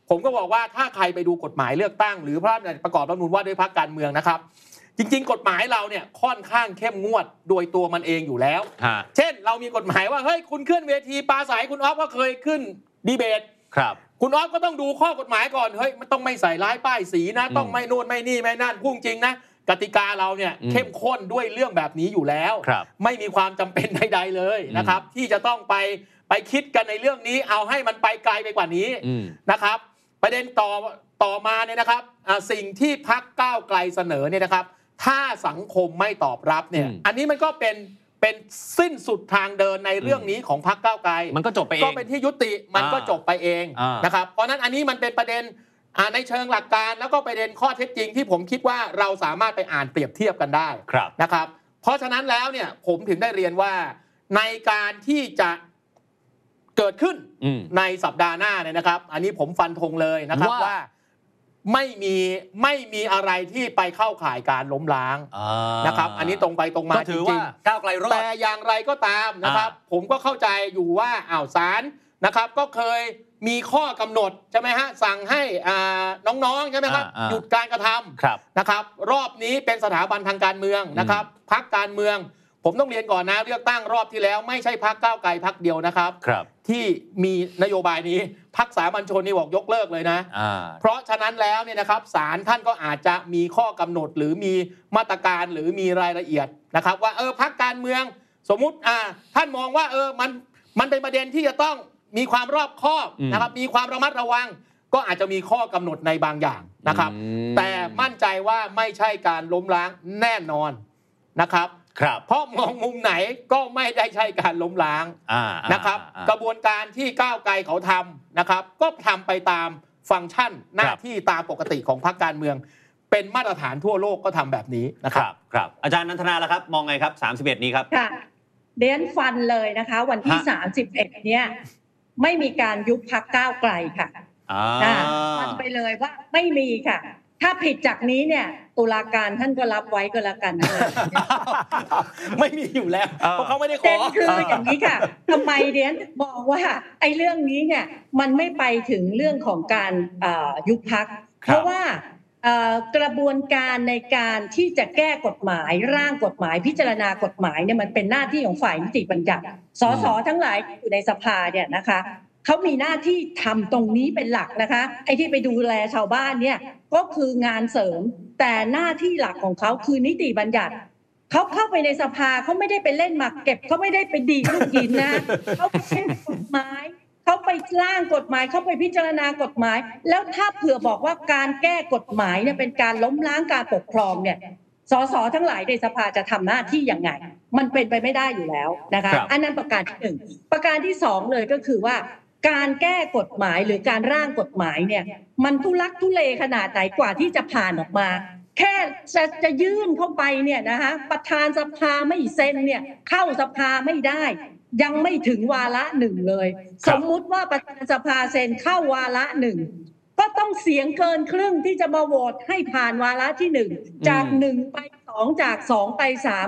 ผมก็บอกว่าถ้าใครไปดูกฎหมายเลือกตั้ง หรือพระราชบัญญัติประกอบรัฐธรรมนูญว่าด้วยพรรคการเมืองนะครับ จริง ๆ กฎหมายเราเนี่ยค่อนข้างเข้มงวดโดยตัวมันเองอยู่แล้ว ฮะเช่นเรามีกฎหมายว่าเฮ้ยคุณขึ้นเวทีปราศัยคุณออฟก็เคยขึ้นดีเบต ครับ คุณออฟก็ต้องดูข้อกฎหมายก่อนเฮ้ยมันต้องไม่ใส่ร้ายป้ายสีนะอืมต้องไม่นู่นไม่นี่ไม่นั่นพูดจริงนะกติกาเราเนี่ยอืมเข้มข้นด้วยเรื่องแบบนี้อยู่แล้ว ครับไม่มีความจำเป็นใดๆเลยนะครับ ที่จะต้องไปไปคิดกันในเรื่องนี้ เอาให้มันไปไกลไปกว่านี้อืม นะครับ ประเด็นต่อต่อมาเนี่ยนะครับอ่าสิ่งที่พักก้าวไกลเสนอเนี่ยนะครับ ถ้าสังคมไม่ตอบรับเนี่ยอืมอันนี้มันก็เป็นเป็นสิ้นสุดทางเดินในเรื่องนี้ของพักก้าวไกลมันก็จบไปเองก็เป็นที่ยุติมันก็อ่าจบไปเองอ่านนะครับเพราะฉะนั้นอันนี้มันเป็นประเด็นอ่าในเชิงหลักการแล้วก็ประเด็นข้อเท็จจริงที่ผมคิดว่าเราสามารถไปอ่านเปรียบเทียบกันได้ครับนะครับ เพราะฉะนั้นแล้วเนี่ยผมถึงได้เรียนว่าในการที่จะเกิดขึ้นอืมในสัปดาห์หน้าเนี่ยนะครับ อันนี้ผมฟันธงเลยนะครับว่าว่า ไม่มีไม่มีอะไรที่ไปเข้าข่ายการล้มล้างอ่านะครับ อันนี้ตรงไปตรงมาก็ถือจว่าริงๆก้าวไกลรอดแต่อย่างไรก็ตามนะครับอ่าผมก็เข้าใจอยู่ว่าอ้าวศาลนะครับ ก็เคยมีข้อกำหนดใช่ไหมฮะสั่งให้อ่าน้องๆใช่ไหมครับอ่าอ่าหยุดการกระทำครับนะครับ รอบนี้เป็นสถาบันทางการเมืองนะครับพักการเมือง ผมต้องเรียนก่อนนะเลือกตั้งรอบที่แล้วไม่ใช่พักก้าวไกลพักเดียวนะครับ ครับที่มีนโยบายนี้พักสามัญชนนี่บอกยกเลิกเลยนะ อ่าเพราะฉะนั้นแล้วเนี่ยนะครับศาลท่านก็อาจจะมีข้อกำหนดหรือมีมาตรการหรือมีรายละเอียดนะครับ ว่าเออพักการเมืองสมมุติอ่าท่านมองว่าเออมันมันเป็นประเด็นที่จะต้องมีความรอบคอบอืม นะครับมีความระมัดระวัง ก็อาจจะมีข้อกำหนดในบางอย่างนะครับ อืมแต่มั่นใจว่าไม่ใช่การล้มล้างแน่นอนนะครับ ครับ เพราะมองมุมไหนก็ไม่ได้ใช่การล้มล้างอ่าอ่านะครับอ่ากระบวนการที่ก้าวไกลเขาทำนะครับ ก็ทำไปตามฟังก์ชันหน้าที่ตามปกติของพรรคการเมือง เป็นมาตรฐานทั่วโลกก็ทำแบบนี้นะคครับรับ ครับ อาจารย์นันทนาแล้วครับ มองไงครับ31นี้ครับค่ะเดนฟันเลยนะคะ วันที่ฮะ31เนี่ยไม่มีการยุบพักก้าวไกลค่ะอ่าอ่าฟันไปเลยว่าไม่มีค่ะ ถ้าผิดจากนี้เนี่ย ตุลาการท่านก็รับไว้ก็แล้วกันนะคะไม่มีอยู่แล้วเออเพราะเขาไม่ได้ขเด่อนคืออย่างนี้ค่ะทำไมเดียนบอกว่าไอ้เรื่องนี้เนี่ยมันไม่ไปถึงเรื่องของการเอ่อยุบพักเพราะว่าเอ่อกระบวนการในการที่จะแก้กฎหมายร่างกฎหมายพิจารณากฎหมายเนี่ยมันเป็นหน้าที่ของฝ่ายนิติบัญญัติสสทั้งหลายที่อยู่ในสภาเนี่ยนะคะ เขามีหน้าที่ทำตรงนี้เป็นหลักนะคะ ไอ้ที่ไปดูแลชาวบ้านเนี่ยก็คืองานเสริม แต่หน้าที่หลักของเขาคือนิติบัญญัติเขาเข้าไปในสภาเขาไม่ได้ไปเล่นหมากเก็บเขาไม่ได้ไปดีดลูกหินนะเขาไปเล่นกฎหมายเขาไปร่างกฎหมายเขาไปพิจารณากฎหมาย แล้วถ้าเผื่อบอกว่าการแก้กฎหมายเนี่ยเป็นการล้มล้างการปกครองเนี่ยสสทั้งหลายในสภาจะทำหน้าที่อย่างไง มันเป็นไปไม่ได้อยู่แล้วนะคะครับอันนั้นประการที่หนึ่งประการที่สองเลยก็คือว่า การแก้กฎหมายหรือการร่างกฎหมายเนี่ย มันทุลักทุเลขนาดไหนกว่าที่จะผ่านออกมา แค่จะจะยื่นเข้าไปเนี่ยนะคะประธานสภาไม่เซ็นเนี่ยเข้าสภาไม่ได้ ยังไม่ถึงวาระหนึ่งเลย สมมุติว่าประธานสภาเซ็นเข้าวาระหนึ่ง ก็ต้องเสียงเกินครึ่งที่จะมาโหวตให้ผ่านวาระที่หนึ่งจากหนึ่งไปสองจากสองไปสาม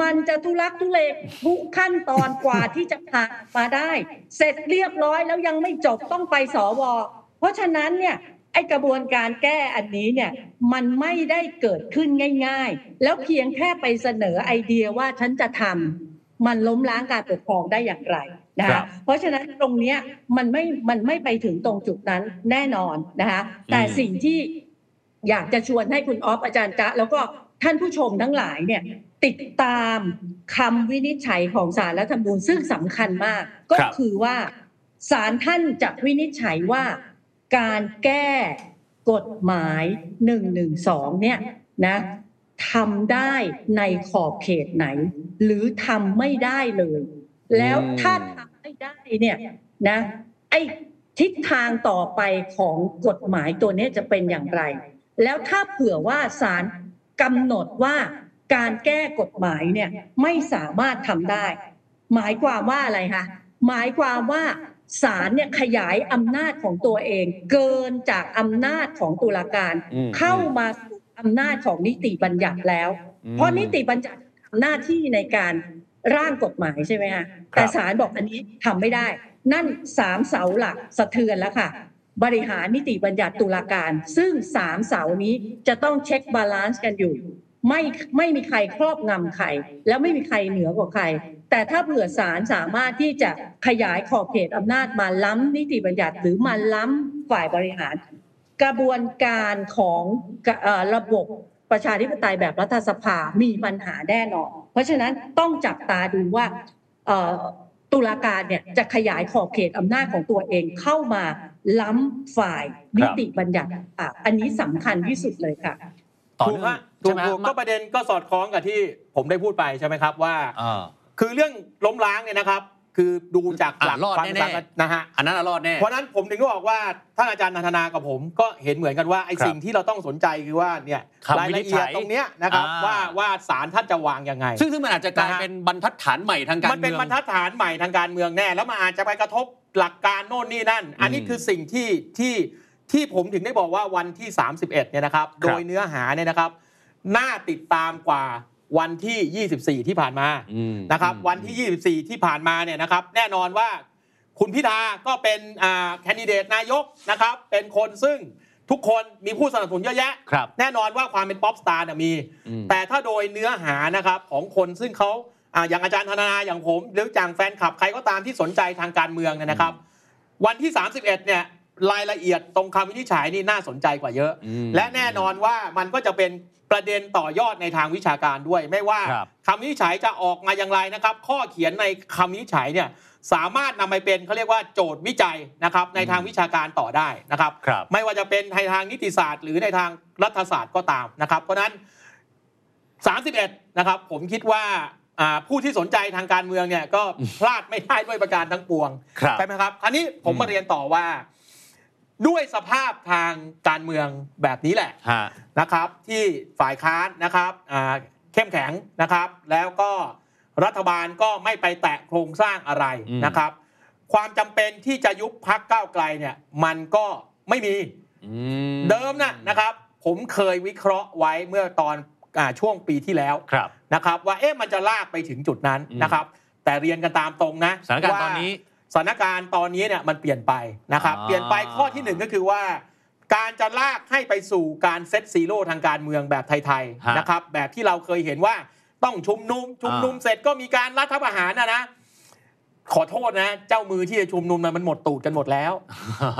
มันจะทุลักทุเลทุกขั้นตอนกว่าที่จะผ่านมาได้ เสร็จเรียบร้อยแล้วยังไม่จบต้องไปสวเพราะฉะนั้นเนี่ยไอกระบวนการแก้อันนี้เนี่ยมันไม่ได้เกิดขึ้นง่าย ๆ แล้วเพียงแค่ไปเสนอไอเดียว่าฉันจะทำมันล้มล้างการปกครองได้อย่างไร นะครัคะบเพราะฉะนั้นตรงเนี้ยมันไม่มันไม่ไปถึงตรงจุดนั้นแน่นอนนะคะแต่สิ่งที่อยากจะชวนให้คุณออฟอาจารย์จ๊ะแล้วก็ท่านผู้ชมทั้งหลายเนี่ยติดตามคำวินิจฉัยของศาลรัฐธรรมนูญซึ่งสำคัญมาก ก็ครับคือว่าศาลท่านจะวินิจฉัยว่าการแก้กฎหมาย1นึเนี่ยนะทำได้ในขอบเขตไหน หรือทำไม่ได้เลย แล้วถ้าทำ ไม่ได้เนี่ยนะไอ้ทิศทางต่อไปของกฎหมายตัวนี้จะเป็นอย่างไร แล้วถ้าเผื่อว่าศาลกำหนดว่าการแก้กฎหมายเนี่ยไม่สามารถทำได้ หมายความว่าอะไรคะหมายความว่าศาลเนี่ยขยายอำนาจของตัวเอง เกินจากอำนาจของตุลาการอืมเข้ามาสู่อำนาจของนิติบัญญัติแล้วอืมเพราะนิติบัญญัติทำหน้าที่ในการ ร่างกฎหมายใช่ไหมคะแต่ศาลบอกอันนี้ทำไม่ได้ นั่นสามเสาหลักสะเทือนแล้วค่ะ บริหารนิติบัญญัติตุลาการ ซึ่งสามเสานี้จะต้อง check balance กันอยู่ ไม่ไม่มีใครครอบงำใครแล้วไม่มีใครเหนือกว่าใคร แต่ถ้าเผื่อศาลสามารถที่จะขยายขอบเขตอำนาจมาล้ำนิติบัญญัติหรือมาล้ำฝ่ายบริหาร กระบวนการของเอ่อระบบประชาธิปไตยแบบรัฐสภามีปัญหาแน่นอน เพราะฉะนั้นต้องจับตาดูว่าเอ่อตุลาการเนี่ยจะขยายขอบเขตอำนาจของตัวเองเข้ามาล้ำฝ่ายนิติบัญญัติอะอันนี้สำคัญที่สุดเลยค่ะต่อถูกเนื่องฮะถูใช่กไหมถูกก็ประเด็นก็สอดคล้องกับที่ผมได้พูดไปใช่ไหมครับว่าอ่าคือเรื่องล้มล้างเนี่ยนะครับ คือดูจากหลักอะรอดความแน่ๆสัมพันธ์นะฮะอันนั้นน่ะรอดแน่เพราะฉะนั้นผมถึงก็บอกว่าท่านอาจารย์นันทนากับผม ก็เห็นเหมือนกันว่าไอ้ครับสิ่งที่เราต้องสนใจคือว่าเนี่ยคำรายวินิละจเอีฉัยดยตรงเนี้ยนะครับอ่าว่าว่าศาลท่านจะวางยังไง ซึ่งซึ่งมันอาจจะกลายนะฮะเป็นบรรทัดฐานใหม่ทางการมันเป็นเมืองบรรทัดฐานใหม่ทางการเมืองแน่ แล้วมันอาจจะไปกระทบหลักการโน่นนี่นั่น อันนี้อืมคือสิ่งที่ที่ที่ผมถึงได้บอกว่าวันที่ 31เนี่ยนะครับ โดยเนื้อหาเนี่ยนะครับ น่าติดตามกว่า วันที่ 24 ที่ผ่านมาอืมนะครับ วันที่ 24 ที่ผ่านมาเนี่ยนะครับ แน่นอนว่าคุณพิธาก็เป็นอ่าแคนดิเดตนายกนะครับ เป็นคนซึ่งทุกคนมีผู้สนับสนุนเยอะแยะครับแน่นอนว่าความเป็นป๊อปสตาร์น่ะมีอืมแต่ถ้าโดยเนื้อหานะครับของคนซึ่งเขาอ่าอย่างอาจารย์ธนาอย่างผม หรืออย่างแฟนคลับใครก็ตามที่สนใจทางการเมืองเนี่ยนะครับ วันที่ 31 เนี่ย รายละเอียดตรงคำวินิจฉัยนี่น่าสนใจกว่าเยอะอืมและแน่นอนว่ามันก็จะเป็นประเด็นต่อยอดในทางวิชาการด้วย ไม่ว่าครับคำวินิจฉัยจะออกมาอย่างไรนะครับ ข้อเขียนในคำวินิจฉัยเนี่ยสามารถนำไปเป็นเขาเรียกว่าโจทย์วิจัยนะครับในทางวิชาการต่อได้นะครับครับไม่ว่าจะเป็นในทางนิติศาสตร์ หรือในทางรัฐศาสตร์ก็ตามนะครับ เพราะฉะนั้น 31 นะครับ ผมคิดว่าอ่าผู้ที่สนใจทางการเมืองเนี่ยก็พลาดไม่ได้ด้วยประการทั้งปวงครับใช่ไหมครับอันนี้ผมมาเรียนต่อว่า ด้วยสภาพทางการเมืองแบบนี้แหละฮะนะครับ ที่ฝ่ายค้านนะครับอ่าเข้มแข็งนะครับ แล้วก็รัฐบาลก็ไม่ไปแตะโครงสร้างอะไรอืมนะครับ ความจำเป็นที่จะยุบพักก้าวไกลเนี่ย มันก็ไม่มีอืมเดิมนะนะครับ ผมเคยวิเคราะห์ไว้เมื่อตอนอาช่วงปีที่แล้วครับนะครับ ว่าเอ๊ะมันจะลากไปถึงจุดนั้นอืมนะครับ แต่เรียนกันตามตรงนะสถานการณ์ว่ตอนนี้ สถานการณ์ตอนนี้เนี่ยมันเปลี่ยนไปนะครับอ่าเปลี่ยนไปข้อที่หนึ่งก็คือว่า การจะลากให้ไปสู่การเซตซีโร่ทางการเมืองแบบไทยฮะๆนะครับแบบที่เราเคยเห็นว่าต้องชุมนุมชุมนุมอ่าเสร็จก็มีการรัฐประหารนะนะขอโทษนะ เจ้ามือที่จะชุมนุมมันมันหมดตูดกันหมดแล้ว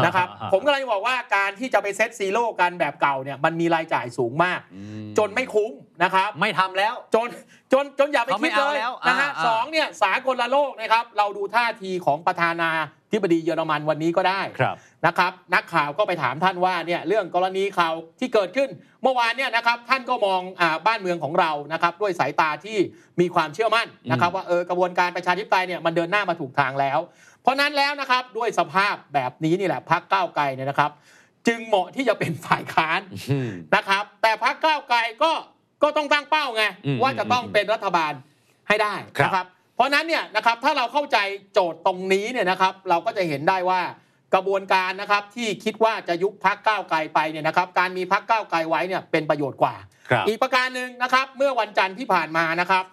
นะครับ ผมก็เลยบอกว่าการที่จะไปเซตซีโร่กันแบบเก่าเนี่ยมันมีรายจ่ายสูงมากอืมจนไม่คุ้ม นะครับ ไม่ทำแล้ว จนจนจนอย่าไปเขาไม่คิดเลยเอาแล้วนะฮะอ่าอ่าสองเนี่ยสากลโลกนะครับ เราดูท่าทีของประธานาธิบดีเยอรมันวันนี้ก็ได้ครับนะครับ นักข่าวก็ไปถามท่านว่าเนี่ยเรื่องกรณีข่าวที่เกิดขึ้น เมื่อวานเนี่ยนะครับท่านก็มองอ่าบ้านเมืองของเรานะครับ ด้วยสายตาที่มีความเชื่อมั่นนะครับว่าเออกระบวนการประชาธิปไตยเนี่ยมันเดินหน้ามาถูกทางแล้ว เพราะนั้นแล้วนะครับด้วยสภาพแบบนี้นี่แหละพักก้าวไกลเนี่ยนะครับ จึงเหมาะที่จะเป็นฝ่ายค้านอืมนะครับ แต่พักก้าวไกลก็ ก็ต้องตั้งเป้าไงอืมว่าจะต้องเป็นรัฐบาลให้ได้ครับนะครับ เพราะฉะนั้นเนี่ยนะครับถ้าเราเข้าใจโจทย์ตรงนี้เนี่ยนะครับ เราก็จะเห็นได้ว่ากระบวนการนะครับที่คิดว่าจะยุบพักก้าวไกลไปเนี่ยนะครับ การมีพักก้าวไกลไว้เนี่ยเป็นประโยชน์กว่าครับอีกประการหนึ่งนะครับ เมื่อวันจันทร์ที่ผ่านมานะครับ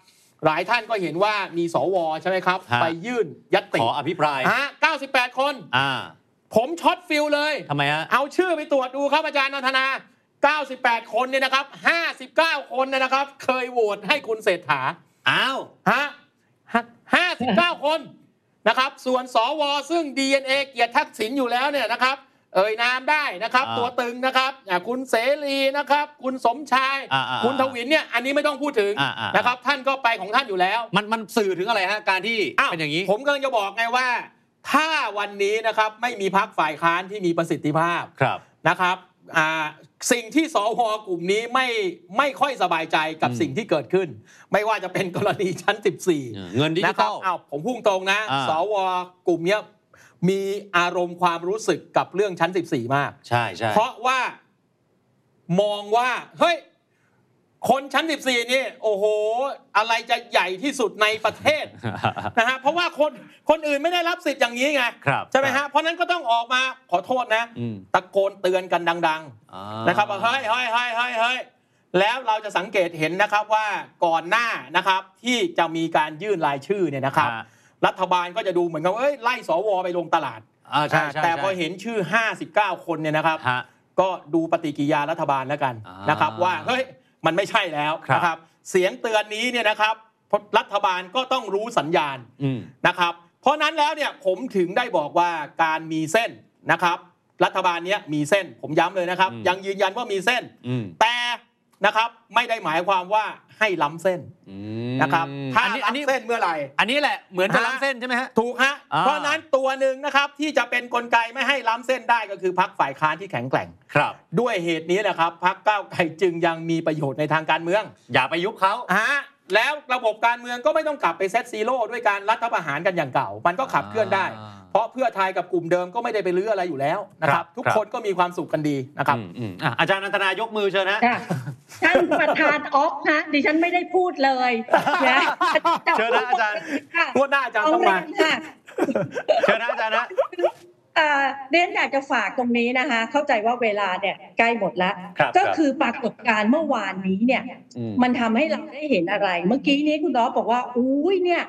หลายท่านก็เห็นว่ามีสวใช่ไหมครับฮะไปยื่นญัตติขออภิปรายฮะ98 คนอ่าผม shot feel เลยทำไมฮะเอาชื่อไปตรวจดูครับอาจารย์นันทนา 98 คนเนี่ยนะครับ 59 คนเนี่ยนะครับ เคยโหวตให้คุณเศรษฐา อ้าว ฮะ 59 คนนะครับ ส่วนสวซึ่ง DNA เกลียดทักษิณอยู่แล้วเนี่ยนะครับ เอ่ยนามได้นะครับ อ่าตัวตึงนะครับอ่าคุณเสรีนะครับ คุณสมชาย อ่าอ่าคุณถวิลเนี่ย อันนี้ไม่ต้องพูดถึงอ่าอ่านะครับ ท่านก็ไปของท่านอยู่แล้ว มันมันสื่อถึงอะไรฮะการที่อ้าวเป็นอย่างนี้ ผมกำลังจะบอกไงว่า ถ้าวันนี้นะครับไม่มีพักฝ่ายค้านที่มีประสิทธิภาพครับ นะครับอ่า สิ่งที่สวกลุ่มนี้ไม่ไม่ค่อยสบายใจกับอืมสิ่งที่เกิดขึ้น ไม่ว่าจะเป็นกรณีชั้น 14 เงินดิจินะคตรัอบลอ้าวผมพุ่งตรงนะอ่าสวกลุ่มเนี้ยมีอารมณ์ความรู้สึกกับเรื่องชั้น 14 มาก ใช่ใช่เพราะว่ามองว่า เฮ้ย คนชั้น 14 นี่ โอ้โห อะไรจะใหญ่ที่สุดในประเทศนะฮะเพราะว่าคนคนอื่นไม่ได้รับสิทธิ์อย่างนี้ไงครับใช่ไหมฮะเพราะนั้นก็ต้องออกมาขอโทษนะอืมตะโกนเตือนกันดังอ่าๆนะครับว่าเฮ้ยเฮ้ยเฮ้ยเฮ้ยเฮ้ยแล้วเราจะสังเกตเห็นนะครับว่าก่อนหน้านะครับที่จะมีการยื่นรายชื่อเนี่ยนะครับฮะรัฐบาลก็จะดูเหมือนกับว่าเอ้ยไล่สวไปลงตลาดอ่าใช่ใช่แต่พอใช่เห็นชื่อ 59 คนเนี่ยนะครับฮะก็ดูปฏิกิริยารัฐบาลแล้วกันอ่านนะครับว่าเฮ้ย มันไม่ใช่แล้วครับนะครับ เสียงเตือนนี้เนี่ยนะครับรัฐบาลก็ต้องรู้สัญญาณอืมนะครับ เพราะนั้นแล้วเนี่ยผมถึงได้บอกว่าการมีเส้นนะครับ รัฐบาลเนี้ยมีเส้น ผมย้ำเลยนะครับอืมยังยืนยันว่ามีเส้นอืมแต่นะครับ ไม่ได้หมายความว่า ให้ล้ำเส้นอืมนะครับถ้าอันนี้อันนี้ล้ำเส้นเมื่อไหร่ อันนี้แหละเหมือนจะฮะล้ำเส้นใช่ไหมฮะถูกฮะอ่าเพราะฉะนั้นตัวหนึ่งนะครับที่จะเป็นกลไกไม่ให้ล้ำเส้นได้ก็คือพักฝ่ายค้านที่แข็งแกร่งครับ ด้วยเหตุนี้แหละครับพักก้าวไกลจึงยังมีประโยชน์ในทางการเมือง อย่าไปยุบเขาฮะแล้วระบบการเมืองก็ไม่ต้องกลับไปเซตซีโร่ด้วยการรัฐประหารกันอย่างเก่า มันก็ขับเคลื่อนได้อ่าเพ ราะเพื่อไทยกับกลุ่มเดิมก็ไม่ได้ไปลื้ออะไรอยู่แล้วนะคครัรับบทุกครับคนก็มีความสุขกันดีนะครับอืมอืมอะอาจารย์นันทนายกมือเชิญนะค่ะท่านประธานออฟฮะดิฉันไม่ได้พูดเลยนะเชิญนะอาจารย์ค่ะงวดหน้าอาจารย์เอาต้องเรีมายนค่ะเชิญนะอาจารย์นะเอ่อเรียนอยากจะฝากตรงนี้นะคะ เข้าใจว่าเวลาเนี่ยใกล้หมดแล้วครับก็ครับคือปรากฏการณ์เมื่อวานนี้เนี่ยอืมมันทำให้เราได้เห็นอะไร เมื่อกี้นี้คุณน้อบอกว่า อุ้ยเนี่ย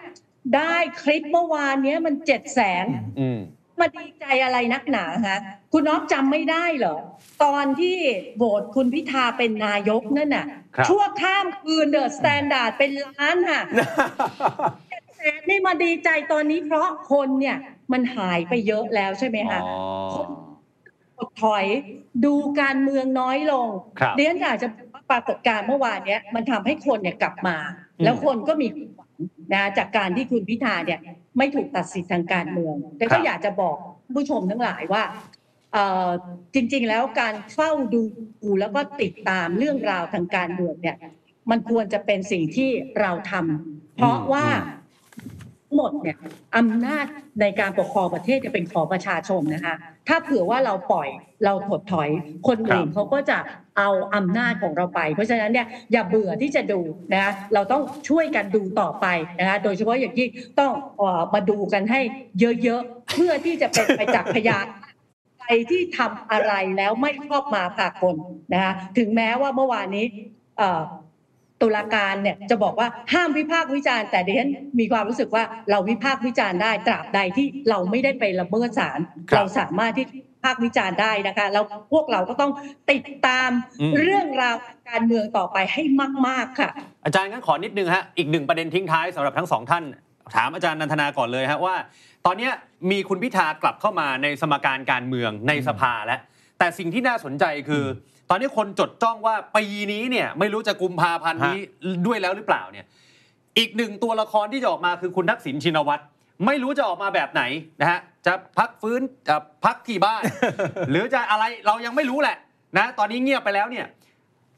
ได้คลิปเมื่อวานเนี้ยมันเจ็ดแสนอืมมาดีใจอะไรนักหนาฮะคุณน้อจำไม่ได้เหรอ ตอนที่โหวตคุณพิธาเป็นนายกนั่นน่ะครับชั่วข้ามคืน THE STANDARD เป็นล้านค่ะแสนนี่มาดีใจตอนนี้เพราะคนเนี่ยมันหายไปเยอะแล้วใช่ไหมอ๋คะอถดถอยดูการเมืองน้อยลงครับเรียนอยากจะปรากฏการณ์เมื่อวานเนี้ยมันทำให้คนเนี่ยกลับมาอืมแล้วคนก็มีความหวัง นะจากการที่คุณพิธาเนี่ยไม่ถูกตัดสิทธิ์ทางการเมือง แต่ก็อยากจะบอกผู้ชมทั้งหลายว่าเอ่อจริงๆแล้วการเฝ้าดูแล้วก็ติดตามเรื่องราวทางการเมืองเนี่ย มันควรจะเป็นสิ่งที่เราทำเพราะว่าอืม หมดเนี่ยอำนาจในการปกครองประเทศจะเป็นของประชาชนนะคะ ถ้าเผื่อว่าเราปล่อยเราถดถอยคนอื่นเขาก็จะเอาอำนาจของเราไป เพราะฉะนั้นเนี่ยอย่าเบื่อที่จะดูนะเราต้องช่วยกันดูต่อไปนะคะโดยเฉพาะอย่างยิ่งต้องเอ่อมาดูกันให้เยอะๆ เพื่อที่จะเป็นไปจากพยานใครที่ทำอะไรแล้วไม่ชอบมาพากลนะคะถึงแม้ว่าเมื่อวานนี้เอ่อ ตุลาการเนี่ยจะบอกว่าห้ามวิพากษ์วิจารณ์แต่ดิฉันมีความรู้สึกว่าเราวิพากษ์วิจารณ์ได้ตราบใดที่เราไม่ได้ไปละเมิดศาลครับเราสามารถที่วิพากษ์วิจารณ์ได้นะคะแล้วพวกเราก็ต้องติดตามอืมเรื่องราวการเมืองต่อไปให้มาก ๆ ค่ะ อาจารย์งั้นขอนิดนึงฮะอีกหนึ่งประเด็นทิ้งท้ายสำหรับทั้งสองท่าน ถามอาจารย์นันทนาก่อนเลยฮะว่า ตอนเนี้ยมีคุณพิธากลับเข้ามาในสมการการเมืองในสภาแล้วแต่สิ่งที่น่าสนใจคือ ตอนนี้คนจดจ้องว่าปีนี้เนี่ยไม่รู้จะกุมภาพันธ์นี้ด้วยแล้วหรือเปล่าเนี่ยอีกหนึ่งตัวละครที่จะออกมาคือคุณทักษิณชินวัตรไม่รู้จะออกมาแบบไหนนะฮะจะพักฟื้นจะพักที่บ้าน หรือจะอะไรเรายังไม่รู้แหละนะตอนนี้เงียบไปแล้วเนี่ย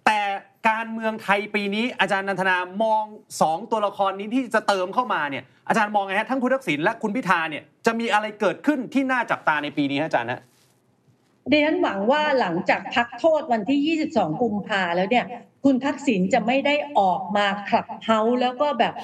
แต่การเมืองไทยปีนี้อาจารย์นันทนามองสองตัวละครนี้ที่จะเติมเข้ามาเนี่ยอาจารย์มองไงฮะทั้งคุณทักษิณและคุณพิธาเนี่ยจะมีอะไรเกิดขึ้นที่น่าจับตาในปีนี้ฮะอาจารย์ฮะ ดิฉันหวังว่าหลังจากพักโทษวันที่ 22 กุมภาแล้วเนี่ย คุณทักษิณจะไม่ได้ออกมาขลับเฮาแล้วก็แบบ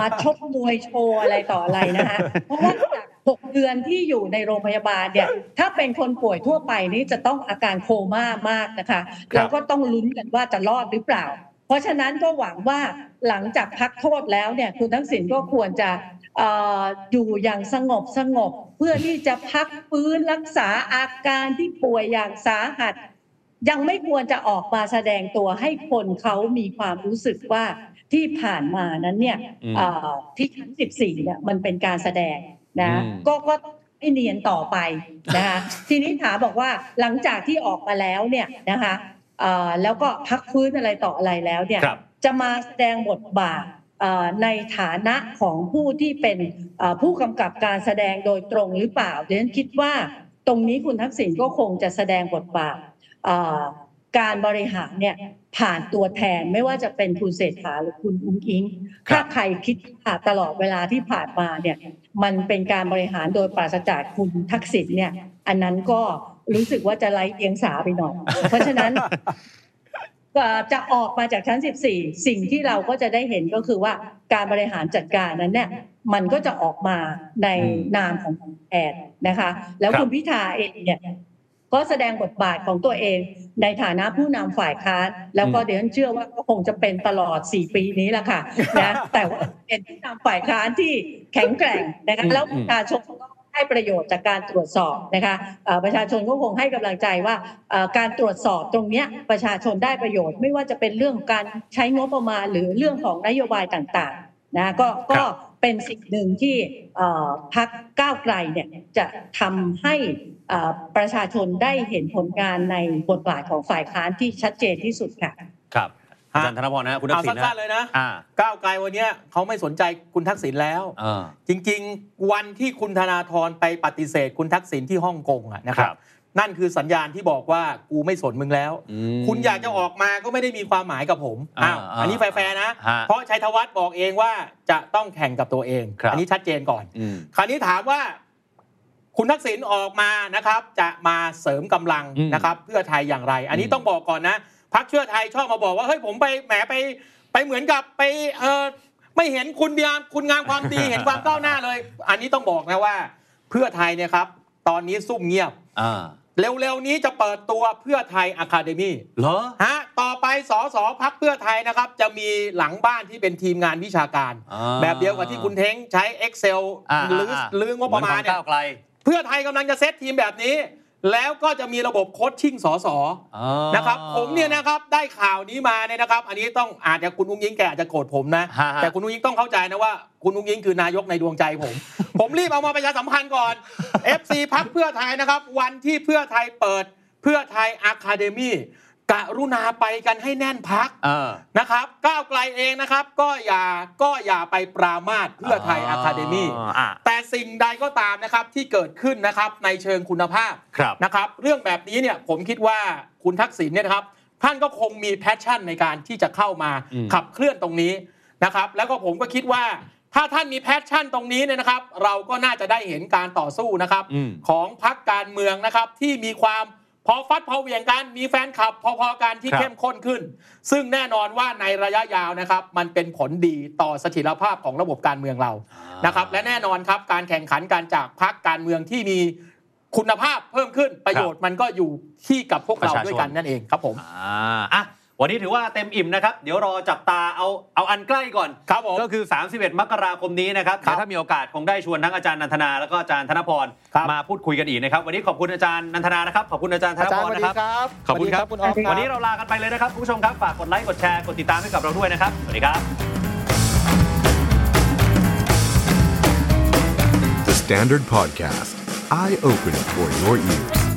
มาชกมวยโชว์อะไรต่ออะไรนะคะเพราะว่าจาก6เดือนที่อยู่ในโรงพยาบาลเนี่ยถ้าเป็นคนป่วยทั่วไปนี่จะต้องอาการโคม่ามากนะคะ แล้วก็ต้องลุ้นกันว่าจะรอดหรือเปล่า เพราะฉะนั้นก็หวังว่าหลังจากพักโทษแล้วเนี่ยคุณทักษิณก็ควรจะเอ่ออยู่อย่างสงบสงบ เพื่อที่จะพักฟื้นรักษาอาการที่ป่วยอย่างสาหัส ยังไม่ควรจะออกมาแสดงตัวให้คนเขามีความรู้สึกว่าที่ผ่านมานั้นเนี่ยอืมเอ่อที่ชั้น14เนี่ยมันเป็นการแสดงนะอืมก็ก็ให้เนียนต่อไปนะคะทีนี้ถามบอกว่าหลังจากที่ออกมาแล้วเนี่ยนะคะเอ่อ แล้วก็พักฟื้นอะไรต่ออะไรแล้วเนี่ยครับจะมาแสดงบทบาทเอ่อในฐานะของผู้ที่เป็นเอ่อผู้กำกับการแสดงโดยตรงหรือเปล่าดิฉันคิดว่าตรงนี้คุณทักษิณก็คงจะแสดงบทบาทเอ่อการบริหารเนี่ยผ่านตัวแทนไม่ว่าจะเป็นคุณเศรษฐาหรือคุณอุ้งอิงครับถ้าใครคิดว่าตลอดเวลาที่ผ่านมาเนี่ยมันเป็นการบริหารโดยปราศจากคุณทักษิณเนี่ยอันนั้นก็ รู้สึกว่าจะไร้เดียงสาไปหน่อย เพราะฉะนั้นก็จะออกมาจากชั้น 14 สิ่งที่เราก็จะได้เห็นก็คือว่าการบริหารจัดการนั้นเนี่ยมันก็จะออกมาในอืมนามของแอนนะคะ แล้วครับคุณพิธาเองเนี่ยก็แสดงบทบาทของตัวเองในฐานะผู้นำฝ่ายค้าน แล้วก็เดี๋ยวฉันเชื่อว่าก็คงจะเป็นตลอด 4 ปีนี้แหละค่ะนะแต่ว่าเป็นผู้นำฝ่ายค้านที่แข็งแกร่งนะคะแล้วประชาชนก็ ได้ประโยชน์จากการตรวจสอบนะคะเอ่อประชาชนก็คงให้กำลังใจว่าเอ่อการตรวจสอบตรงเนี้ยประชาชนได้ประโยชน์ ไม่ว่าจะเป็นเรื่องการใช้งบประมาณหรือเรื่องของนโยบายต่างๆนะก็ก็เป็นสิ่งหนึ่งที่เอ่อพักก้าวไกลเนี่ยจะทำให้เอ่อประชาชนได้เห็นผลงานในบทบาทของฝ่ายค้านที่ชัดเจนที่สุดค่ะครับ อาจารย์ธนพรนะฮะคุณทัเอากษิณนะสั้นๆเลยนะอ่าก้าวไกลวันเนี้ยเขาไม่สนใจคุณทักษิณแล้วเออจริงๆวันที่คุณธนาธรไปปฏิเสธ คุณทักษิณที่ฮ่องกงอะนะครัครับบนั่นคือสัญญาณที่บอกว่ากูไม่สนมึงแล้วอืมคุณอยากจะออกมาก็ไม่ได้มีความหมายกับผมอ่าอ้าวอ่าอันนี้แฟร์ๆนะฮะเพราะชัยธวัฒน์บอกเองว่าจะต้องแข่งกับตัวเองครับอันี้ชัดเจนก่อนอืมคราวนี้ถามว่าคุณทักษิณออกมานะครับจะมาเสริมกำลังอืมนะครับเพื่อไทยอย่างไร อันนี้อืมต้องบอกก่อนนะ พักเชื่อไทยชอบมาบอกว่าเฮ้ยผมไปแหมไปไปเหมือนกับไปเออไม่เห็นคุณงามคุณงามความดีเห็นความก้าวหน้าเลย อันนี้ต้องบอกนะว่า เพื่อไทยเนี่ยครับ ตอนนี้ซุ่มเงียบอ่าเร็วๆนี้จะเปิดตัวเพื่อไทยอะคาเดมี่เหรอฮะต่อไปสสพักเพื่อไทยนะครับ จะมีหลังบ้านที่เป็นทีมงานวิชาการอ่าแบบเดียวกับที่คุณเท้งใช้ Excel อ่าหรืออ่าหรืองบประมาณเหอนเนี่ขอยงก้าวไกลเพื่อไทยกำลังจะเซตทีมแบบนี้ แล้วก็จะมีระบบโค้ชชิ่งสสอ๋อนะครับ ผมเนี่ยนะครับได้ข่าวนี้มาเนี่ยนะครับ อันนี้ต้องอาจจะคุณอุ้งยิงแกอาจจะโกรธผมนะฮะฮะแต่คุณอุ้งยิงต้องเข้าใจนะว่าคุณอุ้งยิงคือนายกในดวงใจผม ผมรีบเอามาประชาสัมพันธ์ก่อน FC พักเพื่อไทยนะครับ วันที่เพื่อไทยเปิดเพื่อไทยอะคาเดมี่ กรุณาไปกันให้แน่นพักเออนะครับ ก้าวไกลเองนะครับ ก็อย่าก็อย่าไปปรามาสเพื่อไทยอะคาเดมี่อ่าแต่สิ่งใดก็ตามนะครับที่เกิดขึ้นนะครับในเชิงคุณภาพครับนะครับ เรื่องแบบนี้เนี่ยผมคิดว่าคุณทักษิณเนี่ยนะครับ ท่านก็คงมี passion ในการที่จะเข้ามาอืมขับเคลื่อนตรงนี้นะครับ แล้วก็ผมก็คิดว่าถ้าท่านมี passion ตรงนี้เนี่ยนะครับ เราก็น่าจะได้เห็นการต่อสู้นะครับอืมของพรรคการเมืองนะครับที่มีความ พอฟัดพอเหวี่ยงกันมีแฟนคลับ พอๆกันที่ครับเข้มข้นขึ้น ซึ่งแน่นอนว่าในระยะยาวนะครับ มันเป็นผลดีต่อเสถียรภาพของระบบการเมืองเรานะครับ และแน่นอนครับการแข่งขันการจากพักการเมืองที่มีคุณภาพเพิ่มขึ้นประโยชน์มันก็อยู่ที่กับพวกเราประชาชนด้วยกันนั่นเองครับผมอ่าอะ วันนี้ถือว่าเต็มอิ่มนะครับ เดี๋ยวรอจับตาเอาเอาอันใกล้ก่อนครับผมก็คือ 31 มกราคมนี้นะครับครับเดี๋ยวถ้ามีโอกาสคงได้ชวนทั้งอาจารย์นันทนาแล้วก็อาจารย์ธนพรครับมาพูดคุยกันอีกนะครับ วันนี้ขอบคุณอาจารย์นันทนานะครับขอบคุณอาจารย์ธนอาจารพย์รสวัสนะดีครับครับขอบคุณครับสวัสดีคุณออฟครับวันนี้เราลากันไปเลยนะครับคุณผู้ชมครับฝากกดไลค์กดแชร์กดติดตามให้กับเราด้วยนะครับสวัสดีครับ The Standard Podcast, eye opening for your ears.